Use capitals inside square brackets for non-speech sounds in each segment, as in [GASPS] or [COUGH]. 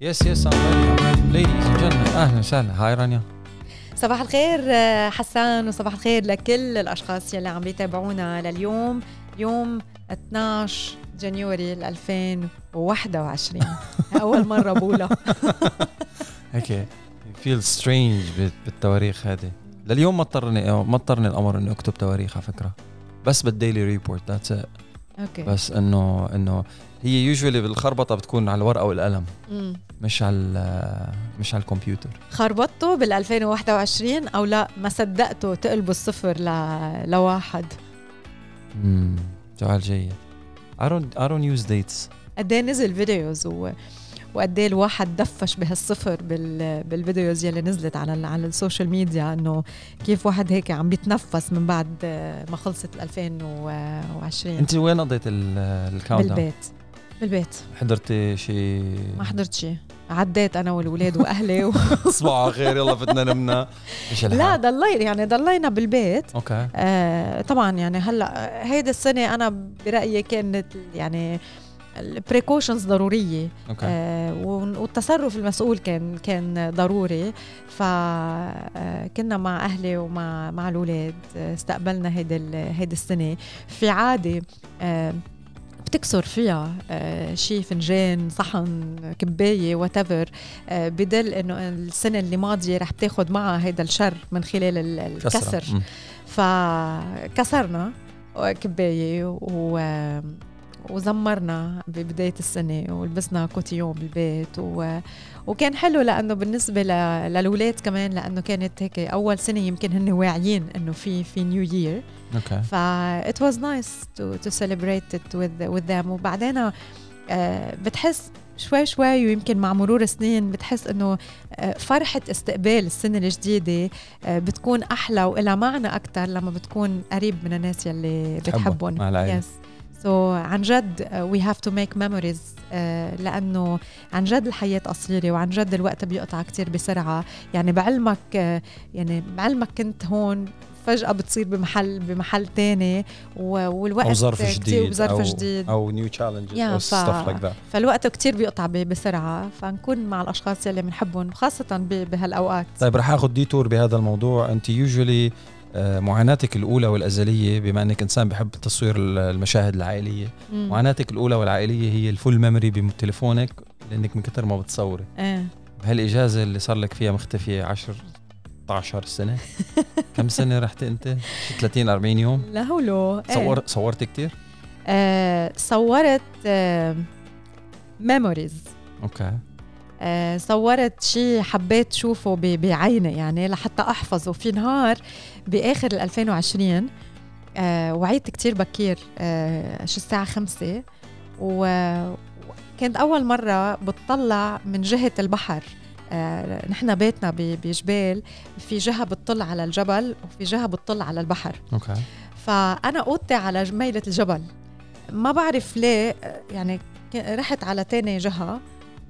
Ladies and gentlemen, أهلا وسهلا. Hi رانيا. صباح الخير آه، حسان وصباح الخير لكل الأشخاص يلي عم بيتابعونا لليوم يوم 12 January 2021 أول مرة بقولها [LAUGHS] هيك feel strange بالتواريخ هذه. لليوم ما اضطرني ما اضطرني الأمر إني أكتب تواريخ على فكرة. بس بال daily report that's it Okay. بس إنه إنه هي usually بالخربطة بتكون على الورقة والقلم مم. مش على مش على الكمبيوتر. خربطته بال 2021 أو لا ما صدقته تقلبوا الصفر ل... لواحد. امم سؤال جيد. I don't I don't use dates. قد إيه نزل videos و... وقد إيه الواحد دفش بهالصفر بال... بال videos يلي نزلت على. على ال social media انه كيف واحد هيك عم بيتنفس من بعد ما خلصت ال 2020 انت وين قضيت ال count بالبيت. بالبيت. حضرتي شيء ما حضرت شيء عديت أنا والولاد وأهلي و... [LAUGHS] صباح على خير يلا بدنا نمنا. إيش؟ لا ضلينا يعني ضلينا بالبيت. Okay. آه طبعا يعني هلأ هيدي السنة أنا برأيي كانت يعني ال precautions ضرورية. Okay. آه والتصرف المسؤول كان كان ضروري. فكنا مع أهلي ومع مع الأولاد استقبلنا هيدي هيدي السنة. في عادة آه بتكسر فيها آه شيء فنجان صحن كباية وات آه بدل إنه السنة اللي ماضية رح تاخذ معها هيدا الشر من خلال الكسر. فكسرنا كباية و وزمرنا ببداية السنة ولبسنا كوتيون بالبيت و... وكان حلو لأنه بالنسبة ل... للولاد كمان لأنه كانت هيك أول سنة يمكن هن واعيين إنه في في new year okay ف it was nice to to celebrate it with with them. وبعدين آه بتحس شوي شوي ويمكن مع مرور السنين بتحس إنه فرحة استقبال السنة الجديدة بتكون أحلى وإلها معنى أكثر لما بتكون قريب من الناس يلي بتحبهم. yes. so so, عن جد we have to make memories لأنه عن جد الحياة قصيرة وعن جد الوقت بيقطع كتير بسرعة. يعني بعلمك uh, يعني بعلمك كنت هون فجأة بتصير بمحل بمحل تاني والوقت أو ظرف جديد بظرف جديد. أو new challenges ف- stuff like that فالوقت كتير بيقطع بسرعة. فنكون مع الأشخاص يلي بنحبهم خاصة بهالأوقات. طيب رح آخذ detour بهذا الموضوع. أنت usually معاناتك الأولى والأزلية بما أنك إنسان بحب تصوير المشاهد العائلية. مم. معاناتك الأولى والعائلية هي ال full memory بتليفونك لأنك من كثر ما بتصوري. إيه. بهالإجازة اللي صار لك فيها مختفية 10 16 سنة [LAUGHS] كم سنة رحت أنت؟ 30 40 يوم؟ لا هولو إيه. صور صورت كثير آه صورت آه memories okay. آه صورت شيء حبيت شوفه بعيني يعني لحتى أحفظه. في نهار بآخر ال 2020 آه وعيت كتير بكير آه شو الساعة خمسة وكانت أول مرة بتطلع من جهة البحر آه نحن بيتنا بجبال في جهة بتطل على الجبل وفي جهة بتطل على البحر. أوكي. فأنا أوضتي على ميلة الجبل. ما بعرف ليه آه، يعني رحت على تاني جهة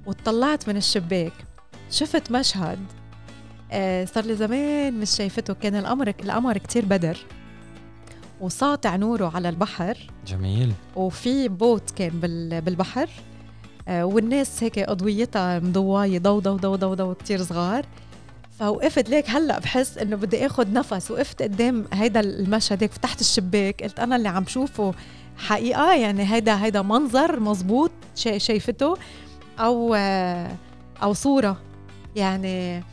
وطلعت من الشباك. شفت مشهد آه، صار لي زمان مش شايفته. كان القمر القمر كتير بدر وساطع نوره على البحر. جميل. وفي بوت كان بال- بالبحر. آه، والناس هيك أضويتها مضوايه ضو ضو ضو ضو ضو كتير صغار. فوقفت ليك هلأ بحس إنه بدي اخذ نفس. وقفت قدام هيدا المشهد هيك فتحت الشباك. قلت أنا اللي عم شوفه حقيقة يعني هيدا هيدا منظر مزبوط شا- شايفته أو آه، أو صورة. يعني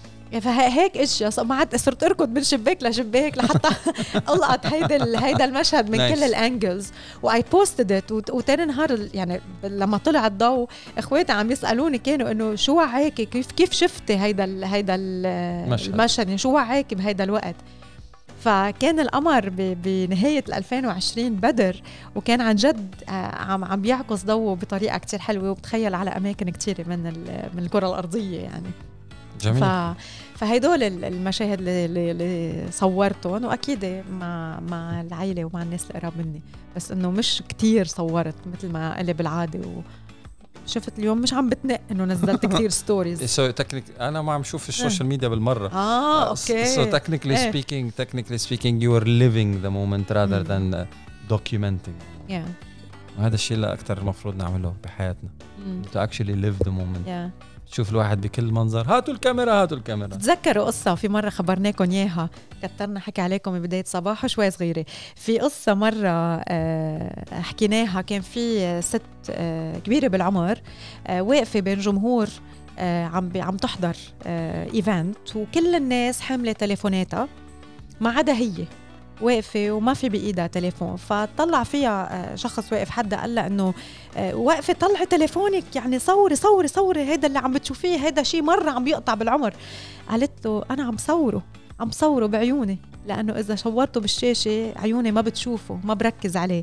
فهيك اشياء ما عاد صرت أركض من شباك لشباك لحتى [LAUGHS] ألقط هيدا هيدا المشهد من. كل ال angles و I posted it وتاني نهار يعني لما طلع الضوء إخواتي عم يسألوني كانوا إنه شو وعاكي كيف كيف شفتي هيدا ال هيدا ال مشهد. المشهد؟ يعني شو وعاكي بهيدا الوقت؟ فكان القمر بنهاية 2020 بدر وكان عن جد آه، عم عم بيعكس ضوءه بطريقة كتير حلوة. وبتخيل على أماكن كتير من من الكرة الأرضية يعني. جميل. فهيدول ال- المشاهد اللي, اللي- صورتهم وأكيد مع مع العائله ومع الناس القراب مني بس إنه مش كتير صورت مثل ما قلي بالعادة و... شفت اليوم مش عم بتنق إنه نزلت كتير stories so Technically أنا ما عم شوف ال social media بالمرة آه okay So technically إيه. speaking, technically speaking, you are living the moment rather مم. than uh, documenting. yeah. وهذا الشيء اللي أكثر المفروض نعمله بحياتنا. actually live the moment. yeah. تشوف الواحد بكل منظر. هاتوا الكاميرا هاتوا الكاميرا. تذكروا قصة في مرة خبرناكم إياها. كترنا حكي عليكم ببداية صباح شوي صغيرة. في قصة مرة آه، حكيناها. كان في ست آه، كبيرة بالعمر آه، واقفة بين جمهور عم عم تحضر ايفنت وكل الناس حاملة تليفوناتها. ما عدا هي. واقفة وما في بإيدها تليفون فطلع فيها آه، شخص واقف حدا قال لها إنه آه، واقفة طلعي تليفونك يعني صوري صوري صوري هيدا اللي عم بتشوفيه هيدا شيء مرة عم بيقطع بالعمر. قالت له أنا عم صوره عم صوره بعيوني لأنه إذا صورته بالشاشة عيوني ما بتشوفه ما بركز عليه.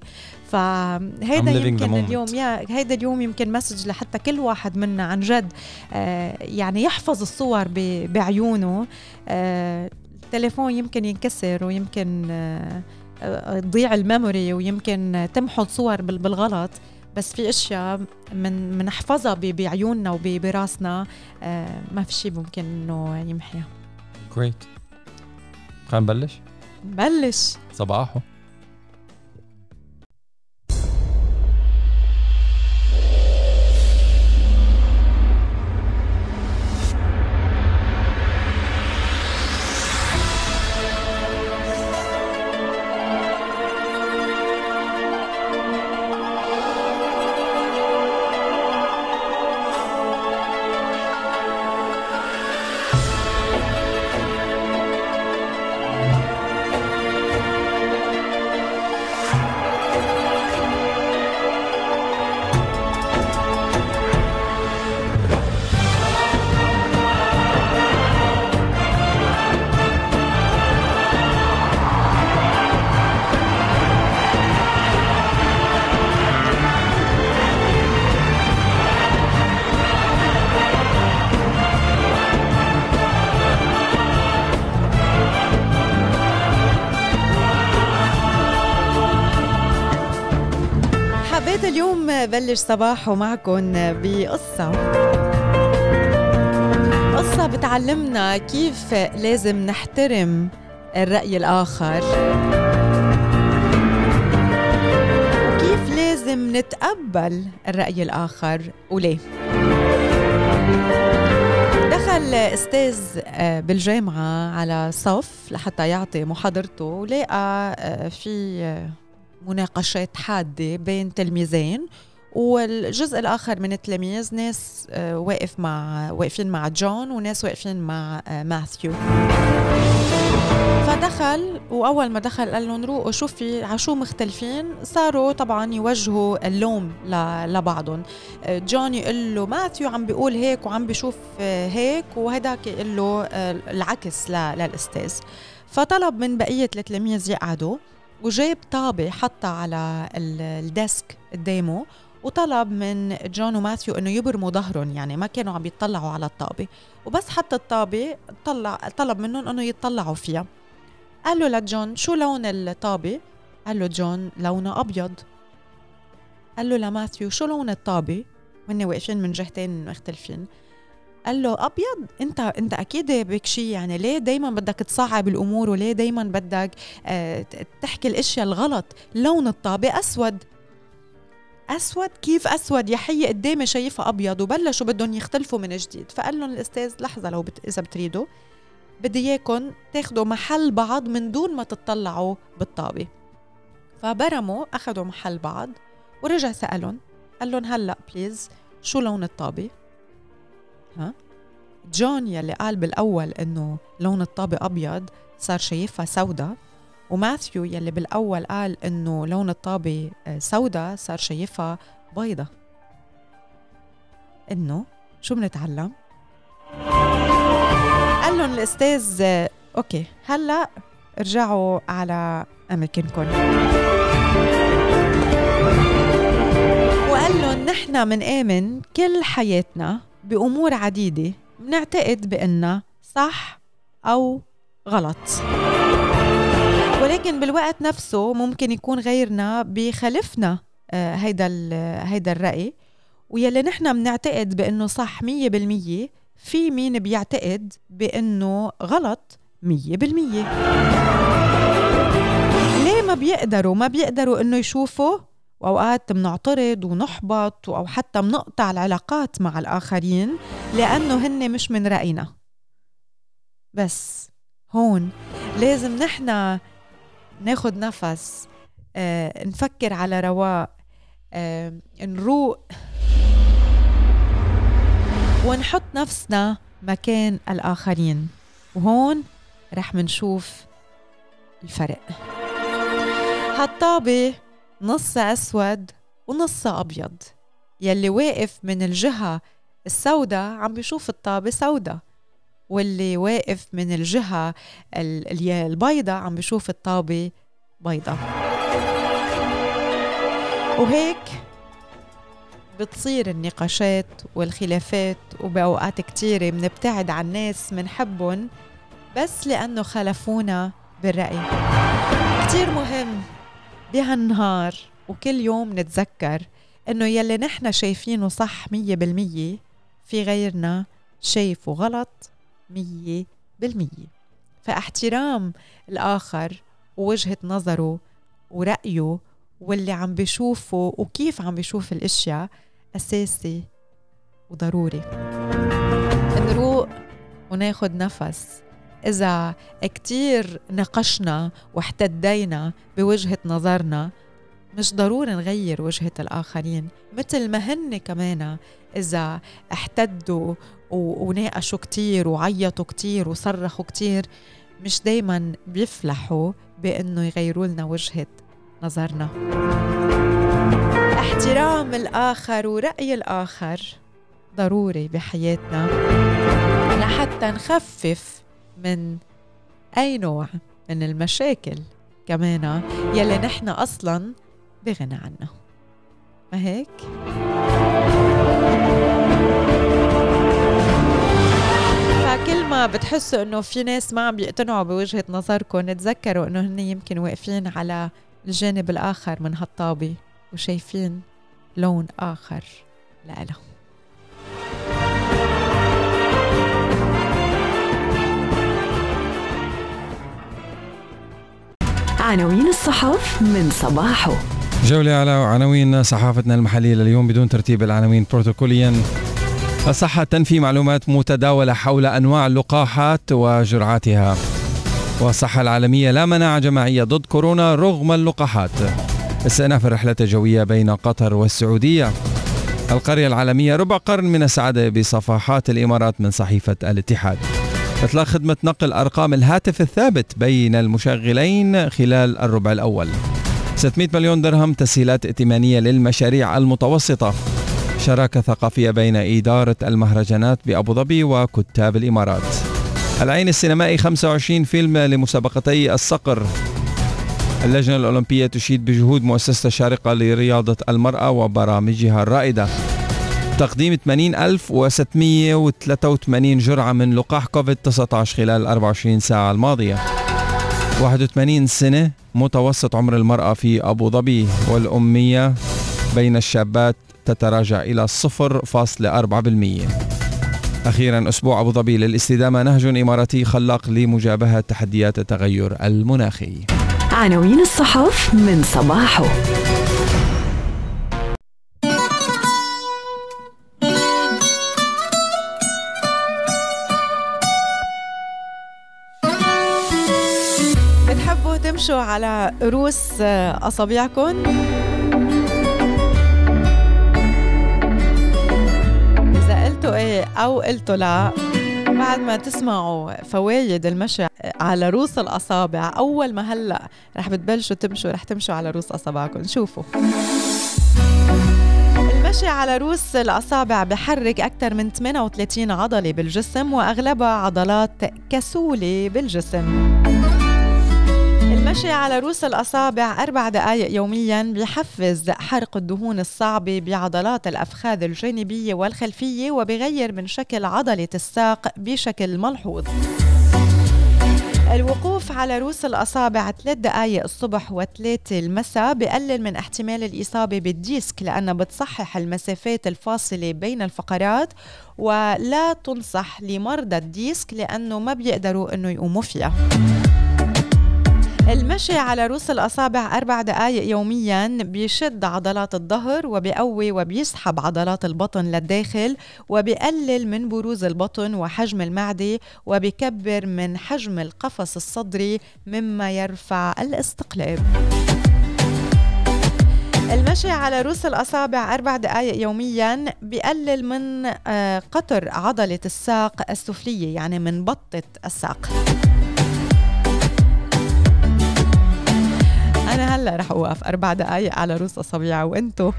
فهيدا يمكن اليوم يا هيدا اليوم يمكن مسج لحتى كل واحد منا عن جد آه يعني يحفظ الصور بعيونه آه التليفون يمكن ينكسر ويمكن آه، آه، تضيع الميموري ويمكن تمحو صور بالغلط. بس في أشياء من بنحفظها بعيوننا وبراسنا آه، ما في شيء ممكن إنه يمحيها. جريت خلينا نبلش. نبلش. صباحو. بلش صباحه معكم بقصة. قصة بتعلمنا كيف لازم نحترم الرأي الآخر. وكيف لازم نتقبل الرأي الآخر وليه؟ دخل أستاذ آه، بالجامعة على صف لحتى يعطي محاضرته ولقى آه، في آه، مناقشات حادة بين تلميذين والجزء الآخر من التلاميذ ناس آه، واقف مع واقفين مع جون وناس واقفين مع آه، ماثيو. فدخل وأول ما دخل قال لهم روقوا شو في عشو مختلفين صاروا طبعا يوجهوا اللوم لبعضهم. آه، جون يقول له ماثيو عم بيقول هيك وعم بيشوف هيك وهداك يقول له العكس للأستاذ. فطلب من بقية التلاميذ يقعدوا وجاب طابة حطها على ال desk قدامه وطلب من جون وماثيو إنه يبرموا ظهرهم يعني ما كانوا عم يطلعوا على الطابة. وبس حط الطابة طلع طلب منهم إنه يطلعوا فيها. قال له لجون شو لون الطابة؟ قال له جون لونه أبيض. قال له لماثيو شو لون الطابة؟ هن واقفين من جهتين مختلفين. قال له أبيض؟ انت أنت أكيد بك شيء يعني ليه دائما بدك تصعب الأمور وليه دائما بدك آه تحكي الأشياء الغلط؟ لون الطابة أسود. أسود كيف أسود؟ يا حي قدامي شايفها أبيض وبلشوا بدهم يختلفوا من جديد. فقال لهم الأستاذ لحظة لو بت... إذا بتريدوا بدي اياكم تاخذوا محل بعض من دون ما تطلعوا بالطابة. فبرموا اخذوا محل بعض ورجع سألهم قال لهم هلأ please شو لون الطابة؟ ها؟ جون يلي قال بالأول إنه لون الطابة أبيض صار شايفها سوداء. وماثيو يلي بالأول قال إنه لون الطابة آه، سودا صار شايفها بيضة. إنه شو بنتعلم؟ قال لهم الأستاذ آه، okay هلأ ارجعوا على أماكنكم. وقال لهم نحن منآمن كل حياتنا بأمور عديدة بنعتقد بأنها صح أو غلط. ولكن بالوقت نفسه ممكن يكون غيرنا بخلفنا آه، هيدا هيدا الرأي. ويلي نحن بنعتقد بأنه صح مية بالمية في مين بيعتقد بأنه غلط مية بالمية. ليه ما بيقدروا؟ ما بيقدروا إنه يشوفوا وأوقات بنعترض ونحبط أو حتى بنقطع العلاقات مع الآخرين لأنه هن مش من رأينا. بس هون لازم نحن ناخد نفس آه، نفكر على رواق آه، نروق ونحط نفسنا مكان الآخرين. وهون رح منشوف الفرق. هالطابة نص أسود ونص أبيض. يلي واقف من الجهة السوداء عم بيشوف الطابة سوداء. واللي واقف من الجهة البيضاء عم بيشوف الطابة بيضاء وهيك بتصير النقاشات والخلافات وبأوقات كتيرة بنبتعد عن ناس منحبهم بس لأنه خالفونا بالرأي. كتير مهم بهالنهار وكل يوم نتذكر إنه يلي نحن شايفينه صح مية بالمية في غيرنا شايفه غلط مية بالمية. فاحترام الآخر ووجهة نظره ورأيه واللي عم بيشوفه وكيف عم بيشوف الأشياء أساسي وضروري. نروق وناخد نفس. إذا كتير نقشنا واحتدينا بوجهة نظرنا مش ضروري نغير وجهة الآخرين مثل ما هن كمان إذا احتدوا وناقشوا كتير وعيطوا كتير وصرخوا كتير مش دايما بيفلحوا بأنه يغيروا لنا وجهة نظرنا. احترام الآخر ورأي الآخر ضروري بحياتنا. لحتى نخفف من أي نوع من المشاكل كمان يلي نحن أصلا بغنى عنها ما هيك؟ ما بتحسوا إنه في ناس ما عم بيقتنعوا بوجهة نظركم؟ تذكروا إنه هن يمكن واقفين على الجانب الآخر من هالطابة وشايفين لون آخر لإله عناوين الصحف من صباحه. جولة على عناوين صحافتنا المحلية لليوم بدون ترتيب العناوين بروتوكوليا. الصحة تنفي معلومات متداولة حول أنواع اللقاحات وجرعاتها. والصحة العالمية لا مناعة جماعية ضد كورونا رغم اللقاحات. استئناف الرحلة الجوية بين قطر والسعودية. القرية العالمية ربع قرن من السعادة بصفحات الإمارات من صحيفة الاتحاد. إطلاق خدمة نقل أرقام الهاتف الثابت بين المشغلين خلال الربع الأول. 600 مليون درهم تسهيلات ائتمانية للمشاريع المتوسطة. شراكة ثقافية بين إدارة المهرجانات بأبو ظبي وكتاب الإمارات. العين السينمائي 25 فيلم لمسابقتي الصقر. اللجنة الأولمبية تشيد بجهود مؤسسة الشارقة لرياضة المرأة وبرامجها الرائدة. تقديم 80683 جرعة من لقاح كوفيد 19 خلال 24 ساعة الماضية. 81 سنة متوسط عمر المرأة في أبو ظبي والأمية بين الشابات تتراجع إلى 0.4% أخيرا أسبوع أبو ظبي للاستدامة. نهج إماراتي خلاق لمجابهة تحديات التغير المناخي. عناوين الصحف من صباحه. بتحبوا تمشوا على رؤوس أصابعكم؟ أو قلتوا لا بعد ما تسمعوا فوايد المشي على روس الأصابع أول ما هلأ رح بتبلشوا تمشوا رح تمشوا على روس أصابعكم. شوفوا. المشي على روس الأصابع بحرك أكثر من 38 عضلة بالجسم وأغلبها عضلات كسولة بالجسم. المشي على رؤوس الأصابع أربع دقائق يوميا بيحفز حرق الدهون الصعبة بعضلات الأفخاذ الجانبية والخلفية وبغير من شكل عضلة الساق بشكل ملحوظ. الوقوف على رؤوس الأصابع ثلاث دقائق الصبح وثلاثة المساء بقلل من احتمال الإصابة بالديسك لأنها بتصحح المسافات الفاصلة بين الفقرات ولا تنصح لمرضى الديسك لأنه ما بيقدروا أنه يقوموا فيها. المشي على رؤوس الأصابع أربع دقائق يوميا بيشد عضلات الظهر وبيقوي وبيسحب عضلات البطن للداخل وبيقلل من بروز البطن وحجم المعدة وبيكبر من حجم القفص الصدري مما يرفع الاستقلاب. المشي على رؤوس الأصابع أربع دقائق يوميا بيقلل من آه، قطر عضلة الساق السفلية يعني من بطة الساق. أوقف أربع دقائق على رؤوس أصابعي وأنتو.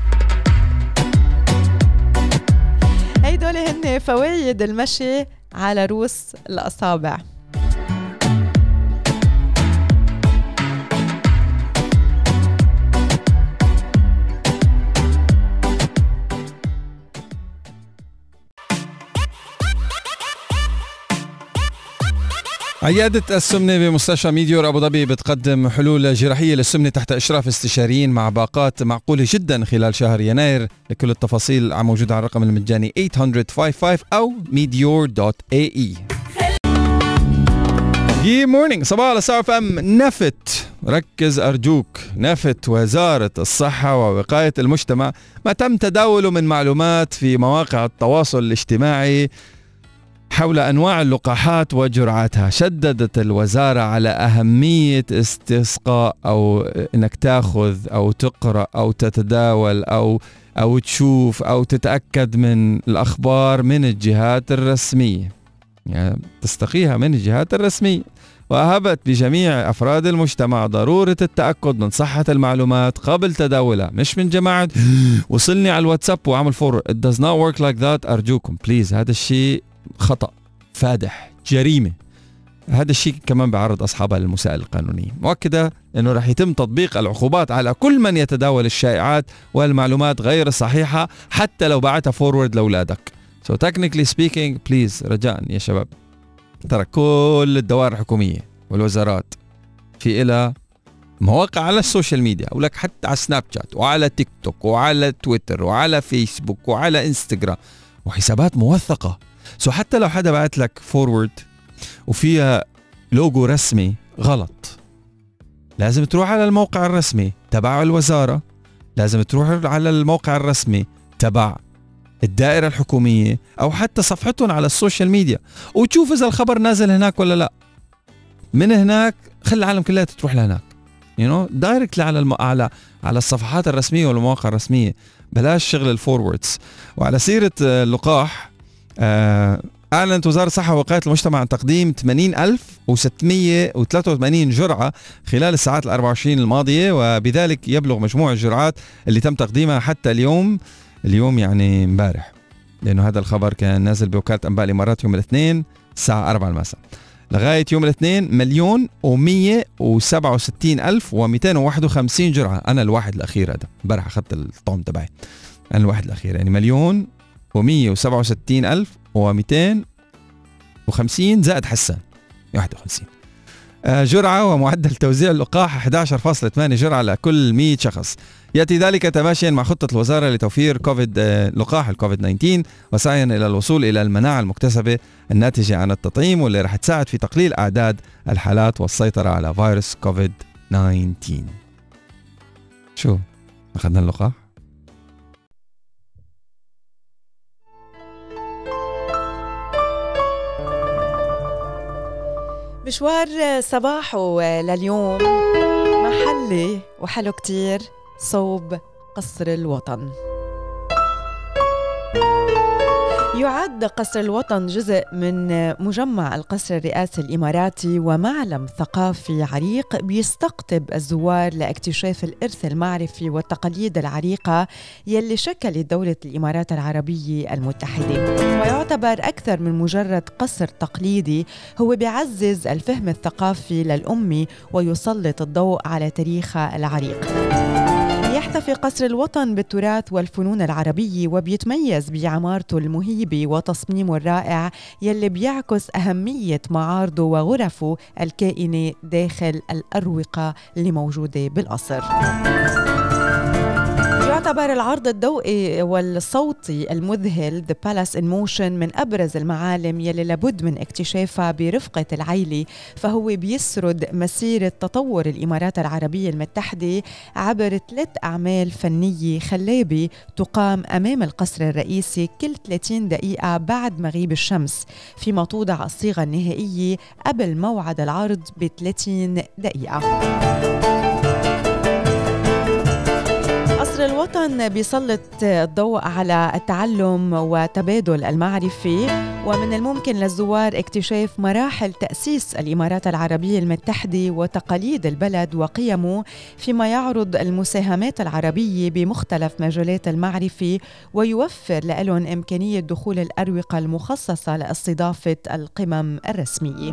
هيدول هن فوايد المشي على رؤوس الأصابع. عيادة السمنة بمستشفى ميديور أبو ظبي بتقدم حلول جراحية للسمنة تحت إشراف استشاريين مع باقات معقولة جدا خلال شهر يناير. لكل التفاصيل موجودة على الرقم المجاني 800 أو meteor.ae good morning صباحو على ستار أف إم نفت. ركز أرجوك. نفت وزارة الصحة ووقاية المجتمع ما تم تداوله من معلومات في مواقع التواصل الاجتماعي. حول أنواع اللقاحات وجرعاتها شددت الوزارة على أهمية استقاء أو إنك تاخذ أو تقرأ أو تتداول أو أو تشوف أو تتأكد من الأخبار من الجهات الرسمية. يعني تستقيها من الجهات الرسمية. وأهبت بجميع أفراد المجتمع ضرورة التأكد من صحة المعلومات قبل تداولها. مش من جماعة. [GASPS] وصلني على الواتساب وعمل forward. It does not work like that. أرجوكم. please هذا الشيء خطأ فادح جريمة. هذا الشيء كمان بيعرض أصحابها للمساءلة القانونية مؤكدة أنه رح يتم تطبيق العقوبات على كل من يتداول الشائعات والمعلومات غير الصحيحة حتى لو بعتها forward لأولادك. So technically speaking please رجاء يا شباب. ترى كل الدوائر الحكومية والوزارات في إلها مواقع على ال social media ولك حتى على سناب شات وعلى تيك توك وعلى تويتر وعلى فيسبوك وعلى انستغرام وحسابات موثقة. so حتى لو حدا بعت لك forward وفيها لوجو رسمي غلط لازم تروح على الموقع الرسمي تبع الوزارة لازم تروح على الموقع الرسمي تبع الدائرة الحكومية أو حتى صفحتهم على ال social media. وتشوف إذا الخبر نازل هناك ولا لا. من هناك خلي العالم كلها تروح لهناك. you know directly على الم... على على الصفحات الرسمية والمواقع الرسمية. بلاش شغل الفوروردز وعلى سيرة اللقاح آه أعلنت وزارة الصحة ووقاية المجتمع عن تقديم 80683 جرعة خلال الساعات ال 24 الماضية وبذلك يبلغ مجموع الجرعات اللي تم تقديمها حتى اليوم اليوم يعني امبارح لأنه هذا الخبر كان نازل بوكالة أنباء الإمارات يوم الاثنين الساعة 4 المساء. لغاية يوم الاثنين مليون و167 ألف و251 جرعة. أنا الواحد الأخير هذا امبارح أخذت الطعم تبعي. أنا الواحد الأخير يعني مليون و167 ألف و250 زائد حسان. 51 آه، جرعة ومعدل توزيع اللقاح 11.8 جرعة لكل 100 شخص. يأتي ذلك تماشيا مع خطة الوزارة لتوفير كوفيد آه، لقاح الكوفيد 19 وسعيا إلى الوصول إلى المناعة المكتسبة الناتجة عن التطعيم واللي رح تساعد في تقليل أعداد الحالات والسيطرة على فيروس كوفيد 19 شو؟ أخذنا اللقاح؟ مشوار صباحه لليوم محلي وحلو كتير. صوب قصر الوطن. يعد قصر الوطن جزء من مجمع القصر الرئاسي الإماراتي ومعلم ثقافي عريق بيستقطب الزوار لاكتشاف الإرث المعرفي والتقاليد العريقة يلي شكلت دولة الإمارات العربية المتحدة. ويعتبر أكثر من مجرد قصر تقليدي هو بيعزز الفهم الثقافي للأمة ويسلط الضوء على تاريخها العريق. يحتفي قصر الوطن بالتراث والفنون العربية وبيتميز بعمارته المهيبة وتصميمه الرائع يلي بيعكس أهمية معارضه وغرفه الكائنة داخل الأروقة اللي موجودة بالقصر. يعتبر العرض الضوئي والصوتي المذهل The Palace in Motion من أبرز المعالم يلي لابد من اكتشافها برفقة العيلة فهو بيسرد مسيرة تطور الإمارات العربية المتحدة عبر ثلاث أعمال فنية خلابة تقام أمام القصر الرئيسي كل 30 دقيقة بعد مغيب الشمس فيما توضع الصيغة النهائية قبل موعد العرض ب 30 دقيقة. الوطن بيسلط الضوء على التعلم وتبادل المعرفة ومن الممكن للزوار اكتشاف مراحل تأسيس الإمارات العربية المتحدة وتقاليد البلد وقيمه فيما يعرض المساهمات العربية بمختلف مجالات المعرفة ويوفر لهم إمكانية دخول الأروقة المخصصة لإستضافة القمم الرسمية.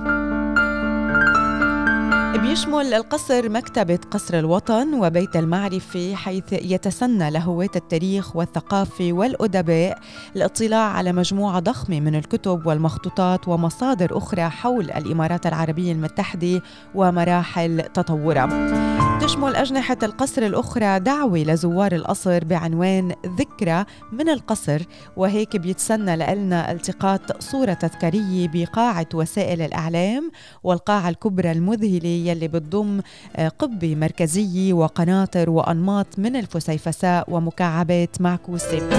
بيشمل القصر مكتبة قصر الوطن وبيت المعرفة حيث يتسنى لهواة التاريخ والثقافة والأدباء الاطلاع على مجموعة ضخمة من الكتب والمخطوطات ومصادر أخرى حول الإمارات العربية المتحدة ومراحل تطورها. تشمل أجنحة القصر الأخرى دعوة لزوار القصر بعنوان ذكرى من القصر وهيك بيتسنى لنا التقاط صورة تذكارية بقاعة وسائل الإعلام والقاعة الكبرى المذهلة يلي بتضم آه، قبة مركزية وقناطر وأنماط من الفسيفساء ومكعبات معكوسة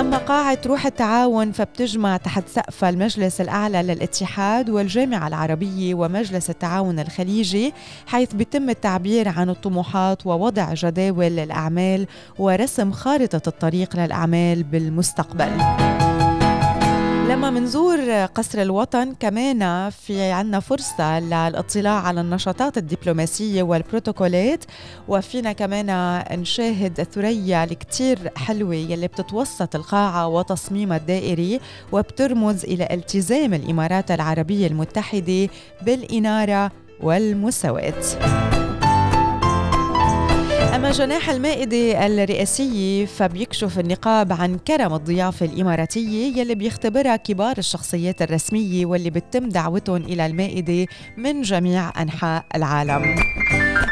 أما قاعة روح التعاون فبتجمع تحت سقف المجلس الأعلى للاتحاد والجامعة العربية ومجلس التعاون الخليجي حيث بيتم التعبير عن الطموحات ووضع جداول الأعمال ورسم خارطة الطريق للأعمال بالمستقبل. لما منزور قصر الوطن كمان في عنا فرصة للاطلاع على النشاطات الدبلوماسية والبروتوكولات وفينا كمان نشاهد الثريا الكتير حلوة يلي بتتوسط القاعة وتصميمها الدائري وبترمز إلى التزام الإمارات العربية المتحدة بالإنارة والمساواة. أما جناح المائدة الرئاسية فبيكشف النقاب عن كرم الضيافة الإماراتية يلي بيختبرها كبار الشخصيات الرسمية واللي بتم دعوتهم إلى المائدة من جميع أنحاء العالم.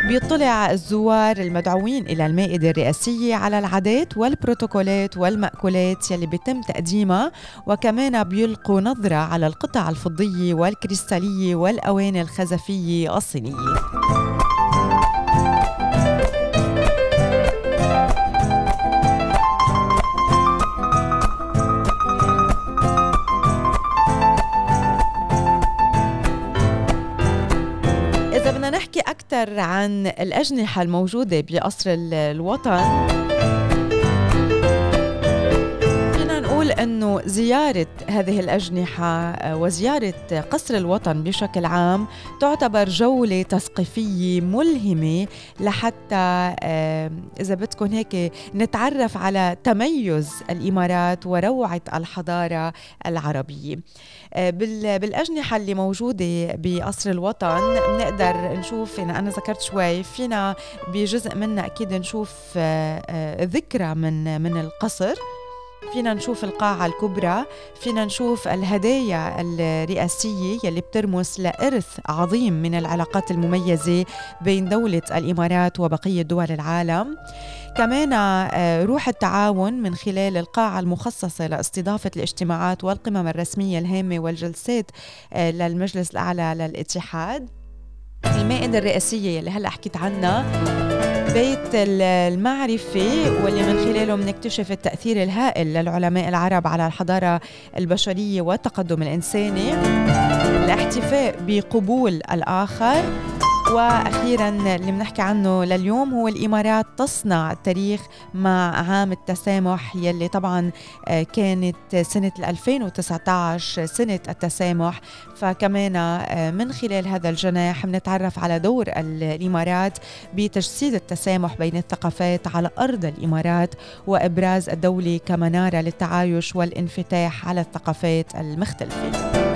بيطلع الزوار المدعوين إلى المائدة الرئاسية على العادات والبروتوكولات والمأكولات يلي بيتم تقديمها وكمان بيلقوا نظرة على القطع الفضية والكريستالية والأواني الخزفية الصينية. نحكي أكثر عن الأجنحة الموجودة بقصر الوطن. نقول انه زيارة هذه الأجنحة آه، وزيارة قصر الوطن بشكل عام تعتبر جولة تثقيفية ملهمة لحتى آه، إذا بدكم هيك نتعرف على تميز الإمارات وروعة الحضارة العربية. آه، بالأجنحة اللي موجودة بقصر الوطن بنقدر نشوف يعني أنا ذكرت شوي فينا بجزء منها أكيد نشوف ذكرى من من القصر. فينا نشوف القاعة الكبرى فينا نشوف الهدايا الرئاسية يلي بترمز لإرث عظيم من العلاقات المميزة بين دولة الإمارات وبقية دول العالم. كمان آه، روح التعاون من خلال القاعة المخصصة لاستضافة الاجتماعات والقمم الرسمية الهامة والجلسات آه، للمجلس الأعلى للاتحاد. المائدة الرئاسية اللي هلأ حكيت عنها. بيت المعرفة واللي من خلاله بنكتشف التأثير الهائل للعلماء العرب على الحضارة البشرية والتقدم الإنساني. الاحتفاء بقبول الآخر. وأخيرا اللي بنحكي عنه لليوم هو الإمارات تصنع التاريخ مع عام التسامح يلي طبعا آه، كانت سنة 2019 سنة التسامح. فكمان آه، من خلال هذا الجناح بنتعرف على دور الإمارات بتجسيد التسامح بين الثقافات على أرض الإمارات وإبراز الدولة كمنارة للتعايش والانفتاح على الثقافات المختلفة.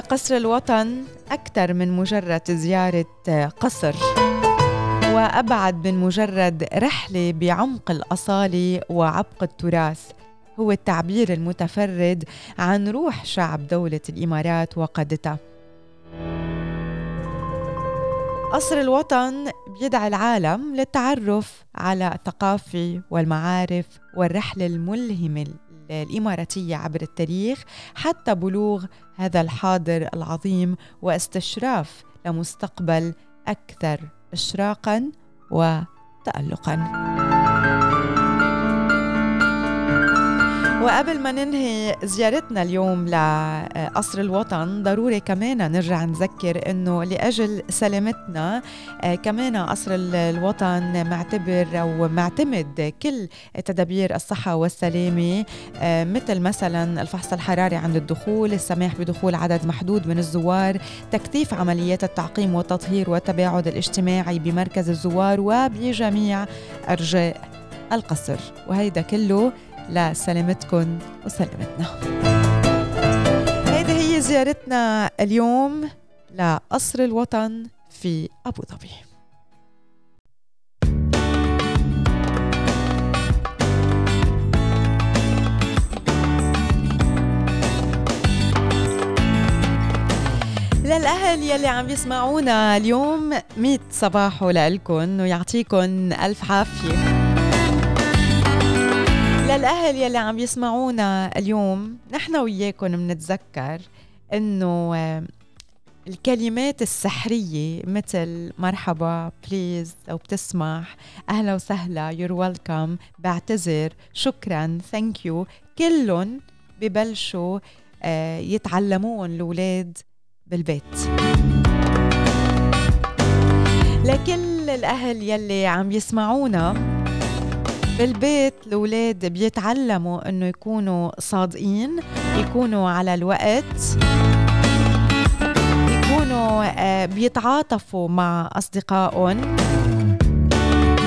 قصر الوطن أكثر من مجرد زيارة قصر وأبعد من مجرد رحلة بعمق الأصالة وعبق التراث. هو التعبير المتفرد عن روح شعب دولة الإمارات وقادتها. قصر الوطن بيدعي العالم للتعرف على الثقافة والمعارف والرحلة الملهمة الإماراتية عبر التاريخ حتى بلوغ هذا الحاضر العظيم واستشراف لمستقبل أكثر إشراقا وتألقا. وقبل ما ننهي زيارتنا اليوم لقصر الوطن ضروري كمان نرجع نذكر إنه لأجل سلامتنا آه، كمان قصر الوطن معتبر أو معتمد كل تدابير الصحة والسلامة آه، مثل مثلا الفحص الحراري عند الدخول السماح بدخول عدد محدود من الزوار تكثيف عمليات التعقيم والتطهير والتباعد الاجتماعي بمركز الزوار وبجميع أرجاء القصر. وهيدا كله لسلامتكم وسلامتنا. هذه هي زيارتنا اليوم لقصر الوطن في أبو ظبي. للأهل يلي عم يسمعونا اليوم مية صباحو لكم ويعطيكم ألف عافية. للأهل يلي عم يسمعونا اليوم نحن وياكم بنتذكر آه، الكلمات السحرية مثل مرحبا please أو بتسمح أهلا وسهلا you're welcome بعتذر شكرا thank you كلهم ببلشوا آه، يتعلمون الأولاد بالبيت. لكل الأهل يلي عم يسمعونا بالبيت الأولاد بيتعلموا إنه يكونوا صادقين يكونوا على الوقت يكونوا آه، بيتعاطفوا مع أصدقائهم.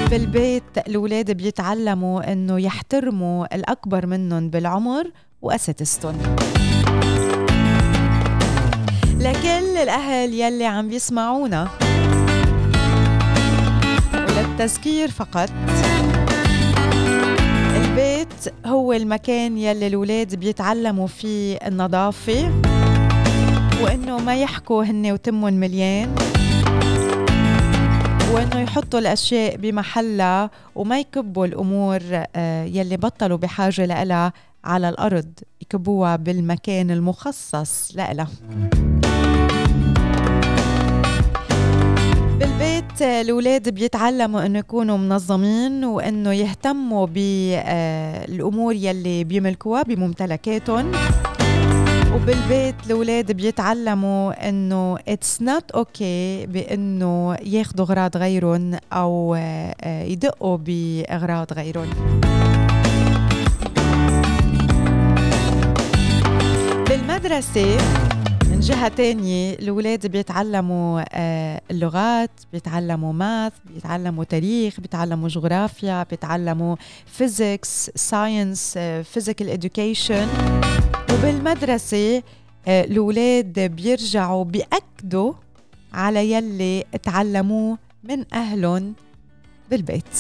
بالبيت الأولاد بيتعلموا إنه يحترموا الأكبر منهم بالعمر وأساتذتهم. لكل الأهل يلي عم بيسمعونا. وللتذكير فقط. البيت هو المكان يلي الولاد بيتعلموا فيه النظافة وإنه ما يحكوا هن وتمهم مليان وإنه يحطوا الأشياء بمحلها وما يكبوا الأمور آه، يلي بطلوا بحاجة لها على الأرض يكبوها بالمكان المخصص لها بالبيت الأولاد بيتعلموا إنه يكونوا منظمين وإنه يهتموا بالأمور يلي بيملكوها بممتلكاتهم. وبالبيت الأولاد بيتعلموا إنه it's not okay بإنه ياخذوا أغراض غيرهم أو آه، يدقوا بأغراض غيرهم. بالمدرسة من جهة تانية الأولاد بيتعلموا آه، اللغات بيتعلموا math بيتعلموا تاريخ بيتعلموا جغرافيا بيتعلموا physics science physical education. وبالمدرسة آه، الأولاد بيرجعوا بيأكدوا على يلي تعلموه من أهلهم بالبيت.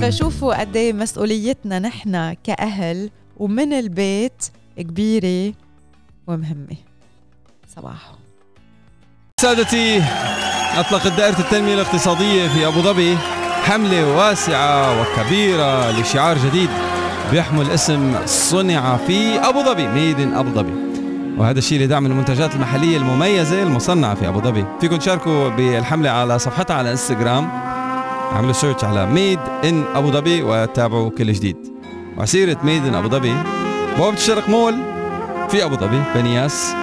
فشوفوا قد إيه مسؤوليتنا نحن كأهل ومن البيت كبيرة ومهمة. صباح سادتي أطلقت دائرة التنمية الاقتصادية في أبو ظبي حملة واسعة وكبيرة لشعار جديد بيحمل اسم صنع في أبو ظبي ميد إن أبو ظبي. وهذا الشيء لدعم المنتجات المحلية المميزة المصنعة في أبو ظبي. فيكم تشاركوا بالحملة على صفحتها على إنستغرام. اعملوا search على ميد ان ابو ظبي وتابعوا كل جديد. وعسيرة ميد ان ابو ظبي بوابة الشرق مول في ابو ظبي بنياس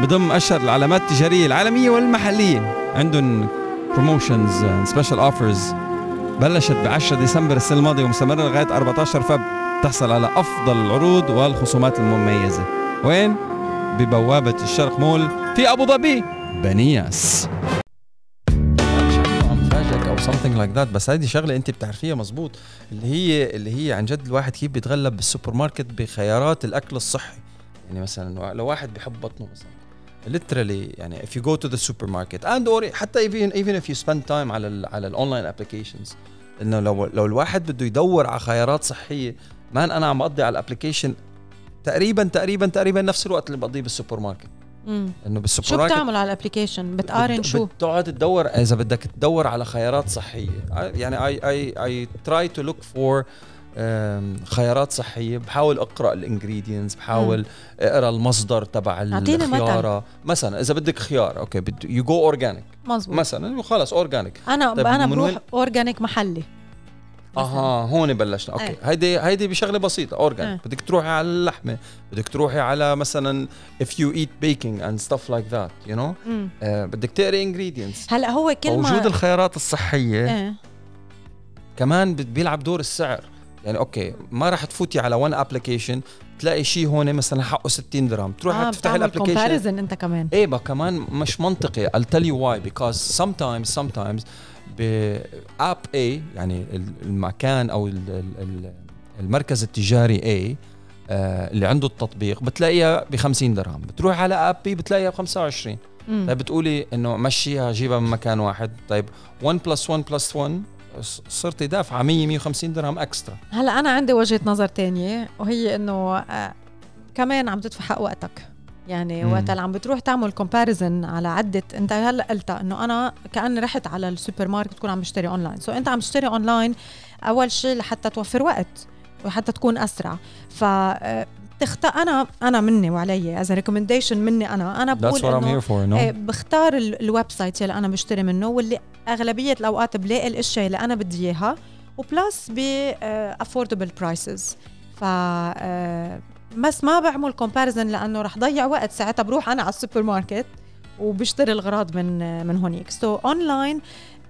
بضم أشهر العلامات التجارية العالمية والمحلية. عندهم promotions special offers بلشت ب 10 ديسمبر السنة الماضية ومستمرة لغاية 14 Feb. تحصل على أفضل العروض والخصومات المميزة. وين؟ ببوابة الشرق مول في ابو ظبي بنياس something like that بس هذه شغلة أنت بتعرفيها مزبوط اللي هي اللي هي عن جد الواحد كيف بيتغلب بالسوبر ماركت بخيارات الأكل الصحي يعني مثلا لو واحد بحب بطنه مثلا literally يعني if you go to the supermarket and or حتى even even if you spend time على ال على ال online applications إنه لو لو الواحد بده يدور على خيارات صحية man أنا عم بقضي على ال application تقريبا تقريبا تقريبا نفس الوقت اللي بقضيه بالسوبر ماركت. إنه بالسوبر شو بتعمل على ال application بتقارن بت- شو؟ بتقعد تدور إذا بدك تدور على خيارات صحية. يعني I I I try to look for خيارات صحية. بحاول أقرأ ال ingredients بحاول أقرأ المصدر تبع مثل. الخيارة. مثلا إذا بدك خيار okay you go organic مزبوط مثلا خلص organic أنا طيب أنا بروح organic محلي. أها هون بلشنا. okay. إيه. هيدي هيدي بشغلة بسيطة organic إيه. بدك تروحي على اللحمة بدك تروحي على مثلا if you are baking and stuff like that you know. آه بدك تقري ingredients. هلأ هو كل ما وجود الخيارات الصحية. إيه. كمان بيلعب دور السعر. يعني okay ما راح تفوتي على one application تلاقي شيء هون مثلا حقه 60 درهم. تروحي آه تفتحي بتعمل ال application أنت كمان. إيه بقى كمان مش منطقي. I'll tell you why. Because sometimes sometimes ب app A يعني ال- المكان أو ال- ال- ال- المركز التجاري A آه، اللي عنده التطبيق بتلاقيها ب 50 درهم. بتروح على app B بتلاقيها ب 25 مم. طيب بتقولي إنه مشيها جيبها من مكان واحد. طيب 1 plus 1 plus 1 ص- صرت دافعة 100 150 درهم extra هلا أنا عندي وجهة نظر تانية وهي إنه آه كمان عم تدفع حق وقتك. يعني. وقت اللي عم بتروح تعمل كومباريزن على عدة انت هلا قلتها انه أنا كأني رحت على السوبر ماركت تكون عم بشتري اونلاين سو انت عم تشتري اونلاين أول شيء لحتى توفر وقت وحتى تكون أسرع. ف آه، تخت أنا أنا مني وعلي از ريكومنديشن مني أنا. أنا That's بقول what I'm إنه here for no بختار ال- الويب سايت اللي أنا بشتري منه واللي أغلبية الأوقات بلاقي الأشياء اللي أنا بدي إياها. وبلس ب افوردبل برايسز ف آه، بس ما بعمل comparison لأنه رح ضيع وقت ساعتها بروح أنا على السوبر ماركت وبشتري الغراض من آه، من هونيك. so online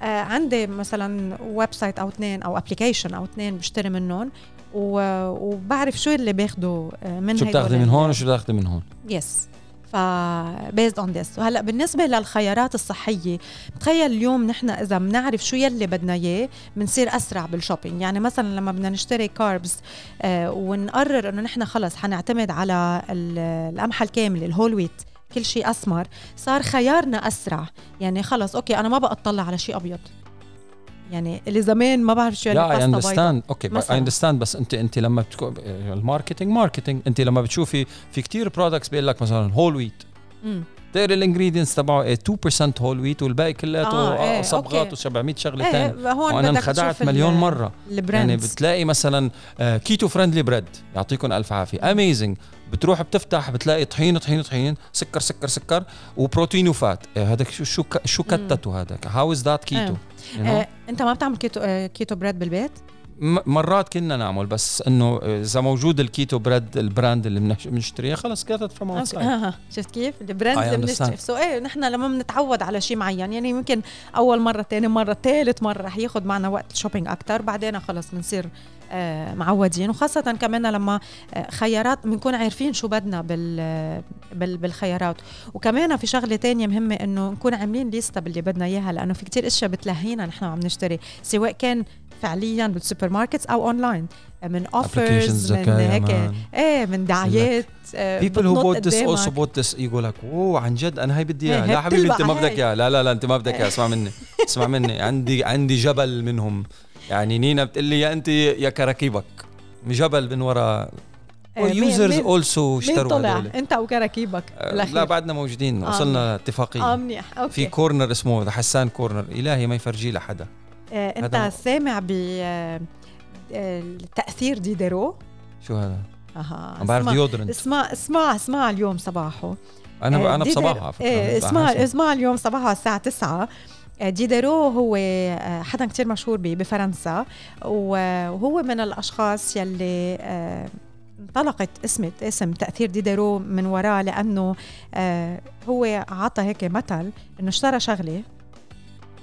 عندي مثلا website أو اثنين أو application أو اثنين بشتري منهم وبعرف شو اللي باخده آه، من شو بتاخذي من هون وشو بتاخذي من هون؟ yes ف based on this وهلأ بالنسبة للخيارات الصحية تخيل اليوم نحن إذا بنعرف شو يلي بدنا إياه بنصير أسرع بال shopping يعني مثلا لما بدنا نشتري carbs آه ونقرر إنه نحن خلص حنعتمد على ال- القمحة الكاملة ال whole wheat كل شيء أسمر صار خيارنا أسرع. يعني خلص okay أنا ما بقى اطلع على شيء أبيض. يعني اللي زمان ما بعرف شو يعني لا I understand okay I understand بس انت انت لما بتكون ال marketing marketing انت لما بتشوفي في كتير products بيقول لك مثلا whole wheat مم. تقري ال ingredients تبعه إيه 2% whole wheat والباقي كلياته آه، إيه، صبغات okay. و700 شغلة إيه ثانية هون وأنا بدك انخدعت مليون مرة. يعني ال brands بتلاقي مثلا آه، keto friendly bread يعطيكم ألف عافية. amazing بتروح بتفتح بتلاقي طحين طحين طحين سكر سكر سكر وبروتين و fat. إيه هذا شو شو شو كتته هذا how is that keto آه، أنت ما بتعمل كيتو آه، keto bread بالبيت؟ مرات كنا نعمل بس إنه إذا موجود ال keto bread ال brand اللي بنش- بنشتريه خلص get from outside. شفت كيف؟ ال brand اللي. بنشتري so إيه نحن لما بنتعود على شيء معين يعني يمكن أول مرة ثاني مرة ثالث مرة رح ياخذ معنا وقت ال shopping أكثر بعدين خلص بنصير آه معودين. وخاصة كمان لما آه خيارات بنكون عارفين شو بدنا بال بال بالخيارات. وكمان في شغلة تانية مهمة إنه نكون عاملين ليستا باللي بدنا إياها لأنه في كتير إشياء بتلهينا نحن عم نشتري. سواء كان فعليا بالسوبر ماركت أو اونلاين من applications اوفرز من هيك. إيه من دعايات آه، people who بتنط bought this قدامك. also bought this. يقول لك أوه عن جد أنا هاي بدي هي- إياها. لا حبيبي أنت ما بدك. إياها. لا لا لا أنت ما بدك إياها. [LAUGHS] اسمع مني اسمع مني. عندي عندي جبل منهم. يعني نينا بتقول لي يا أنت يا كراكيبك. جبل من ورا. آه، مين- يوزرز مين- اولسو اشتروا طلع؟ هدول. أنت وكراكيبك آه، لا بعدنا موجودين. آه، وصلنا آه اتفاقية. منيح أوكي. في كورنر اسمه حسان كورنر إلهي ما يفرجيه لحدا. آه أنت هذا- سامع ب آه، آه، تأثير ديدرو شو هذا؟ أها عم بعرف deodorant. اسمع اسمع اسمع اليوم صباحه. أنا آه، أنا ديدر- بصباح على فكرة. إيه بتاع اسمع. اسمع اليوم صباحه الساعة 9 آه، ديدرو هو آه، حدا كتير مشهور بفرنسا. وهو من الأشخاص يلي آه، انطلقت اسم اسم تأثير ديدرو من وراه لأنه آه، هو عطى هيك مثل إنه اشترى شغلة.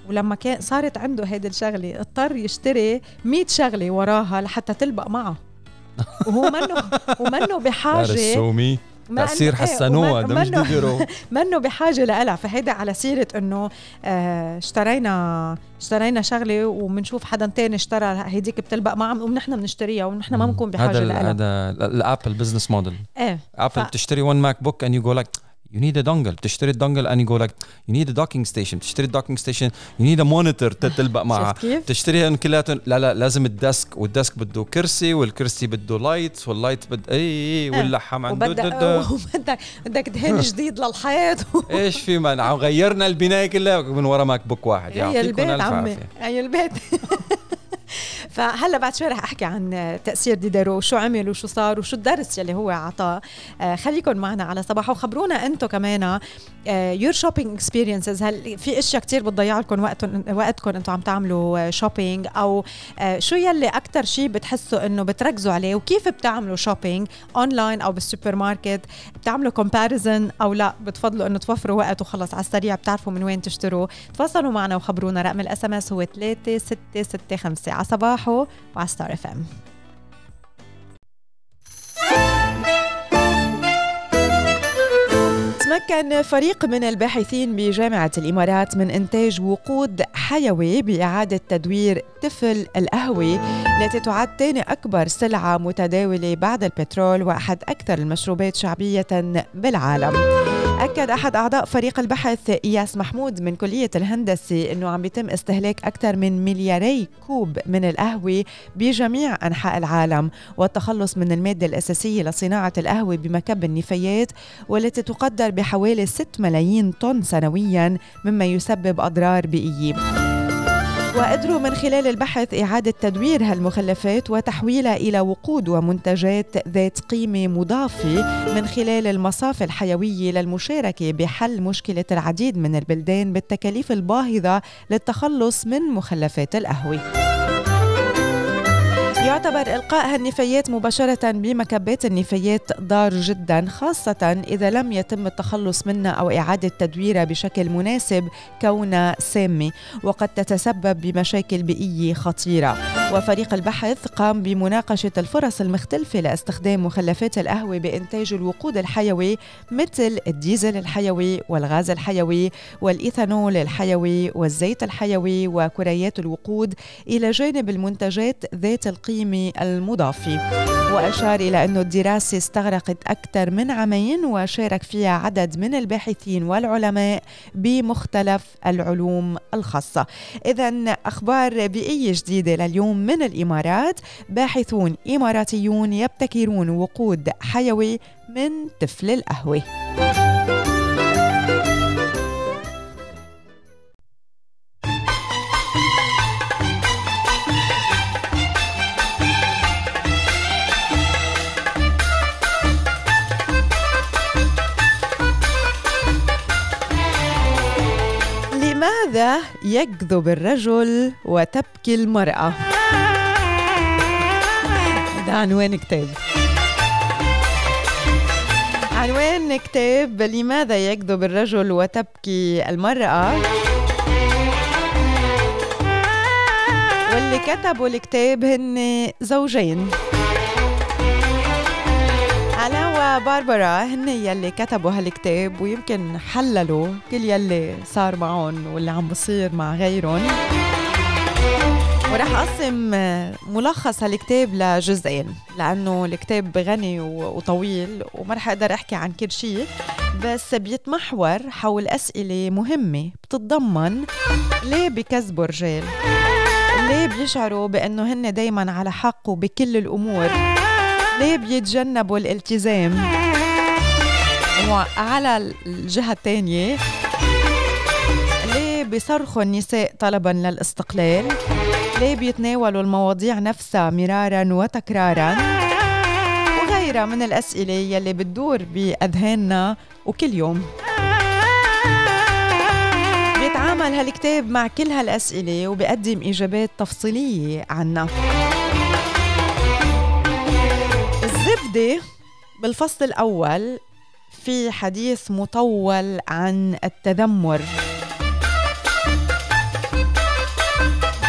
ولما كان صارت عنده هيدي الشغلة اضطر يشتري 100 شغلة وراها لحتى تلبق معه. [LAUGHS] وهو منه ومنه بحاجة إنه- إيه، حسنوها ده مش قدروا [LAUGHS] منه بحاجة لها فهيدا على سيرة إنه آه اشترينا اشترينا شغلة وبنشوف حدا تاني اشترى هيديك بتلبق معه ونحن بنشتريها ونحن ما بنكون ال- لها هذا ال Apple business model إيه Apple بتشتري one MacBook and you go like you need a dongle. بتشتري ال dongle and you go like you need a docking station. بتشتري ال docking station you need a monitor تتلبق معها؟ بتشتريهم كلياتهم لا لا لازم ال desk وال desk بده كرسي والكرسي بده light وال light بده إي إي واللحم عنده وبدك [LAUGHS] بدك دهن [LAUGHS] جديد للحيط إيش في من عم غيرنا البناية كلها من ورا MacBook واحد. يعطيكم ألف عافية. البيت. [LAUGHS] [LAUGHS] فهلا بعد شوي رح أحكي عن تأثير ديدارو وشو عمل وشو صار وشو الدرس يلي هو عطاه. آه، خليكم معنا على صباح وخبرونا أنتم كمان your shopping experiences هل في إشياء كتير بتضيع لكم وقتكم وقتكم أنتم عم تعملوا shopping أو آه، شو يلي أكثر شيء بتحسوا إنه بتركزوا عليه؟ وكيف بتعملوا shopping online أو بالسوبر ماركت بتعملوا comparison أو لا؟ بتفضلوا إنه توفروا وقت وخلص على السريع بتعرفوا من وين تشتروا؟ تواصلوا معنا وخبرونا. رقم ال SMS هو 3665 صباحه وعلى ستار اف ام تمكن فريق من الباحثين بجامعة الإمارات من إنتاج وقود حيوي بإعادة تدوير تفل القهوة التي تعد ثاني أكبر سلعة متداولة بعد البترول وأحد أكثر المشروبات شعبية بالعالم. أكد أحد أعضاء فريق البحث إياس محمود من كلية الهندسة أنه عم بيتم استهلاك أكثر من ملياري كوب من القهوة بجميع أنحاء العالم والتخلص من المادة الأساسية لصناعة القهوة بمكب النفايات والتي تقدر بحوالي 6 ملايين طن سنويا مما يسبب أضرار بيئية. وقدروا من خلال البحث إعادة تدوير هالمخلفات وتحويلها إلى وقود ومنتجات ذات قيمة مضافة من خلال المصافي الحيوية للمشاركة بحل مشكلة العديد من البلدان بالتكاليف الباهظة للتخلص من مخلفات القهوة. يعتبر إلقاء هالنفايات مباشرة بمكبات النفايات ضار جدا خاصة إذا لم يتم التخلص منها أو إعادة تدويرها بشكل مناسب كونها سامة وقد تتسبب بمشاكل بيئية خطيرة. وفريق البحث قام بمناقشة الفرص المختلفة لاستخدام مخلفات القهوة بإنتاج الوقود الحيوي مثل الديزل الحيوي والغاز الحيوي والإيثانول الحيوي والزيت الحيوي وكريات الوقود إلى جانب المنتجات ذات القيمة المضافة. وأشار إلى أن الدراسة استغرقت أكثر من عامين وشارك فيها عدد من الباحثين والعلماء بمختلف العلوم الخاصة. إذا أخبار بيئية جديدة لليوم من الإمارات باحثون إماراتيون يبتكرون وقود حيوي من تفل القهوة. لماذا يكذب الرجل وتبكي المرأة؟ هذا عنوان كتاب عنوان كتاب لماذا يكذب الرجل وتبكي المرأة؟ واللي كتبوا الكتاب هن زوجين. أنا وباربرا هن يلي كتبوا هالكتاب ويمكن حللوا كل يلي صار معهم واللي عم بصير مع غيرهم. ورح أقسم ملخص هالكتاب لجزئين لأنه الكتاب غني وطويل وما رح أقدر أحكي عن كل شيء بس بيتمحور حول أسئلة مهمة بتتضمن ليه بكذبوا الرجال؟ ليه بيشعروا بأنه هن دايما على حق وبكل الأمور؟ ليه بيتجنبوا الالتزام. وعلى الجهة الثانية ليه بيصرخوا النساء طلبا للاستقلال ليه بيتناولوا المواضيع نفسها مرارا وتكرارا. وغيرها من الأسئلة يلي بتدور بأذهاننا وكل يوم. بيتعامل هالكتاب مع كل هالأسئلة وبيقدم إجابات تفصيلية عنها الزبدة بالفصل الأول في حديث مطول عن التذمر.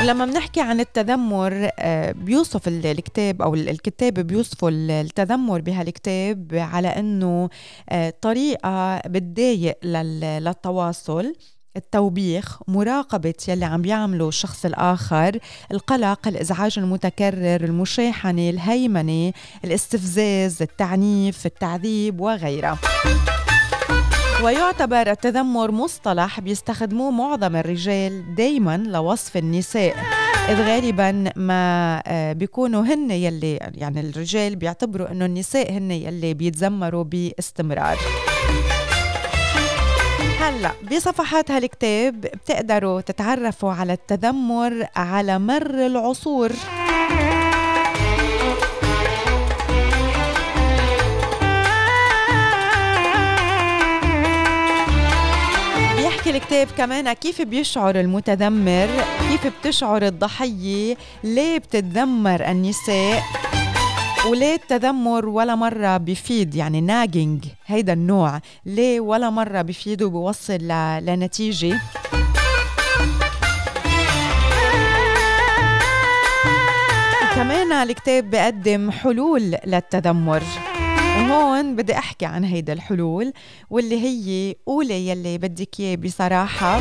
لما بنحكي عن التذمر آه، بيوصف الكتاب أو الكتاب بيوصفوا التذمر بهالكتاب على إنه آه، طريقة بتضايق للتواصل. التوبيخ مراقبة يلي عم بيعمله الشخص الآخر القلق الإزعاج المتكرر المشاحنة الهيمنة الاستفزاز التعنيف التعذيب وغيرها. ويعتبر التذمر مصطلح بيستخدموه معظم الرجال دايما لوصف النساء إذ غالبا ما آه، بيكونوا هن يلي يعني الرجال بيعتبروا إنه النساء هن يلي بيتذمروا باستمرار. هلأ بصفحات هالكتاب بتقدروا تتعرفوا على التذمر على مر العصور. بيحكي الكتاب كمان كيف بيشعر المتذمر كيف بتشعر الضحية ليه بتتذمر النساء؟ وليه التذمر ولا مرة بيفيد يعني ناجينج هيدا النوع. ليه ولا مرة بيفيد وبيوصل لنتيجة؟ كمان الكتاب بيقدم حلول للتذمر. وهون بدي أحكي عن هيدا الحلول واللي هي قولي يلي بدك إياه بصراحة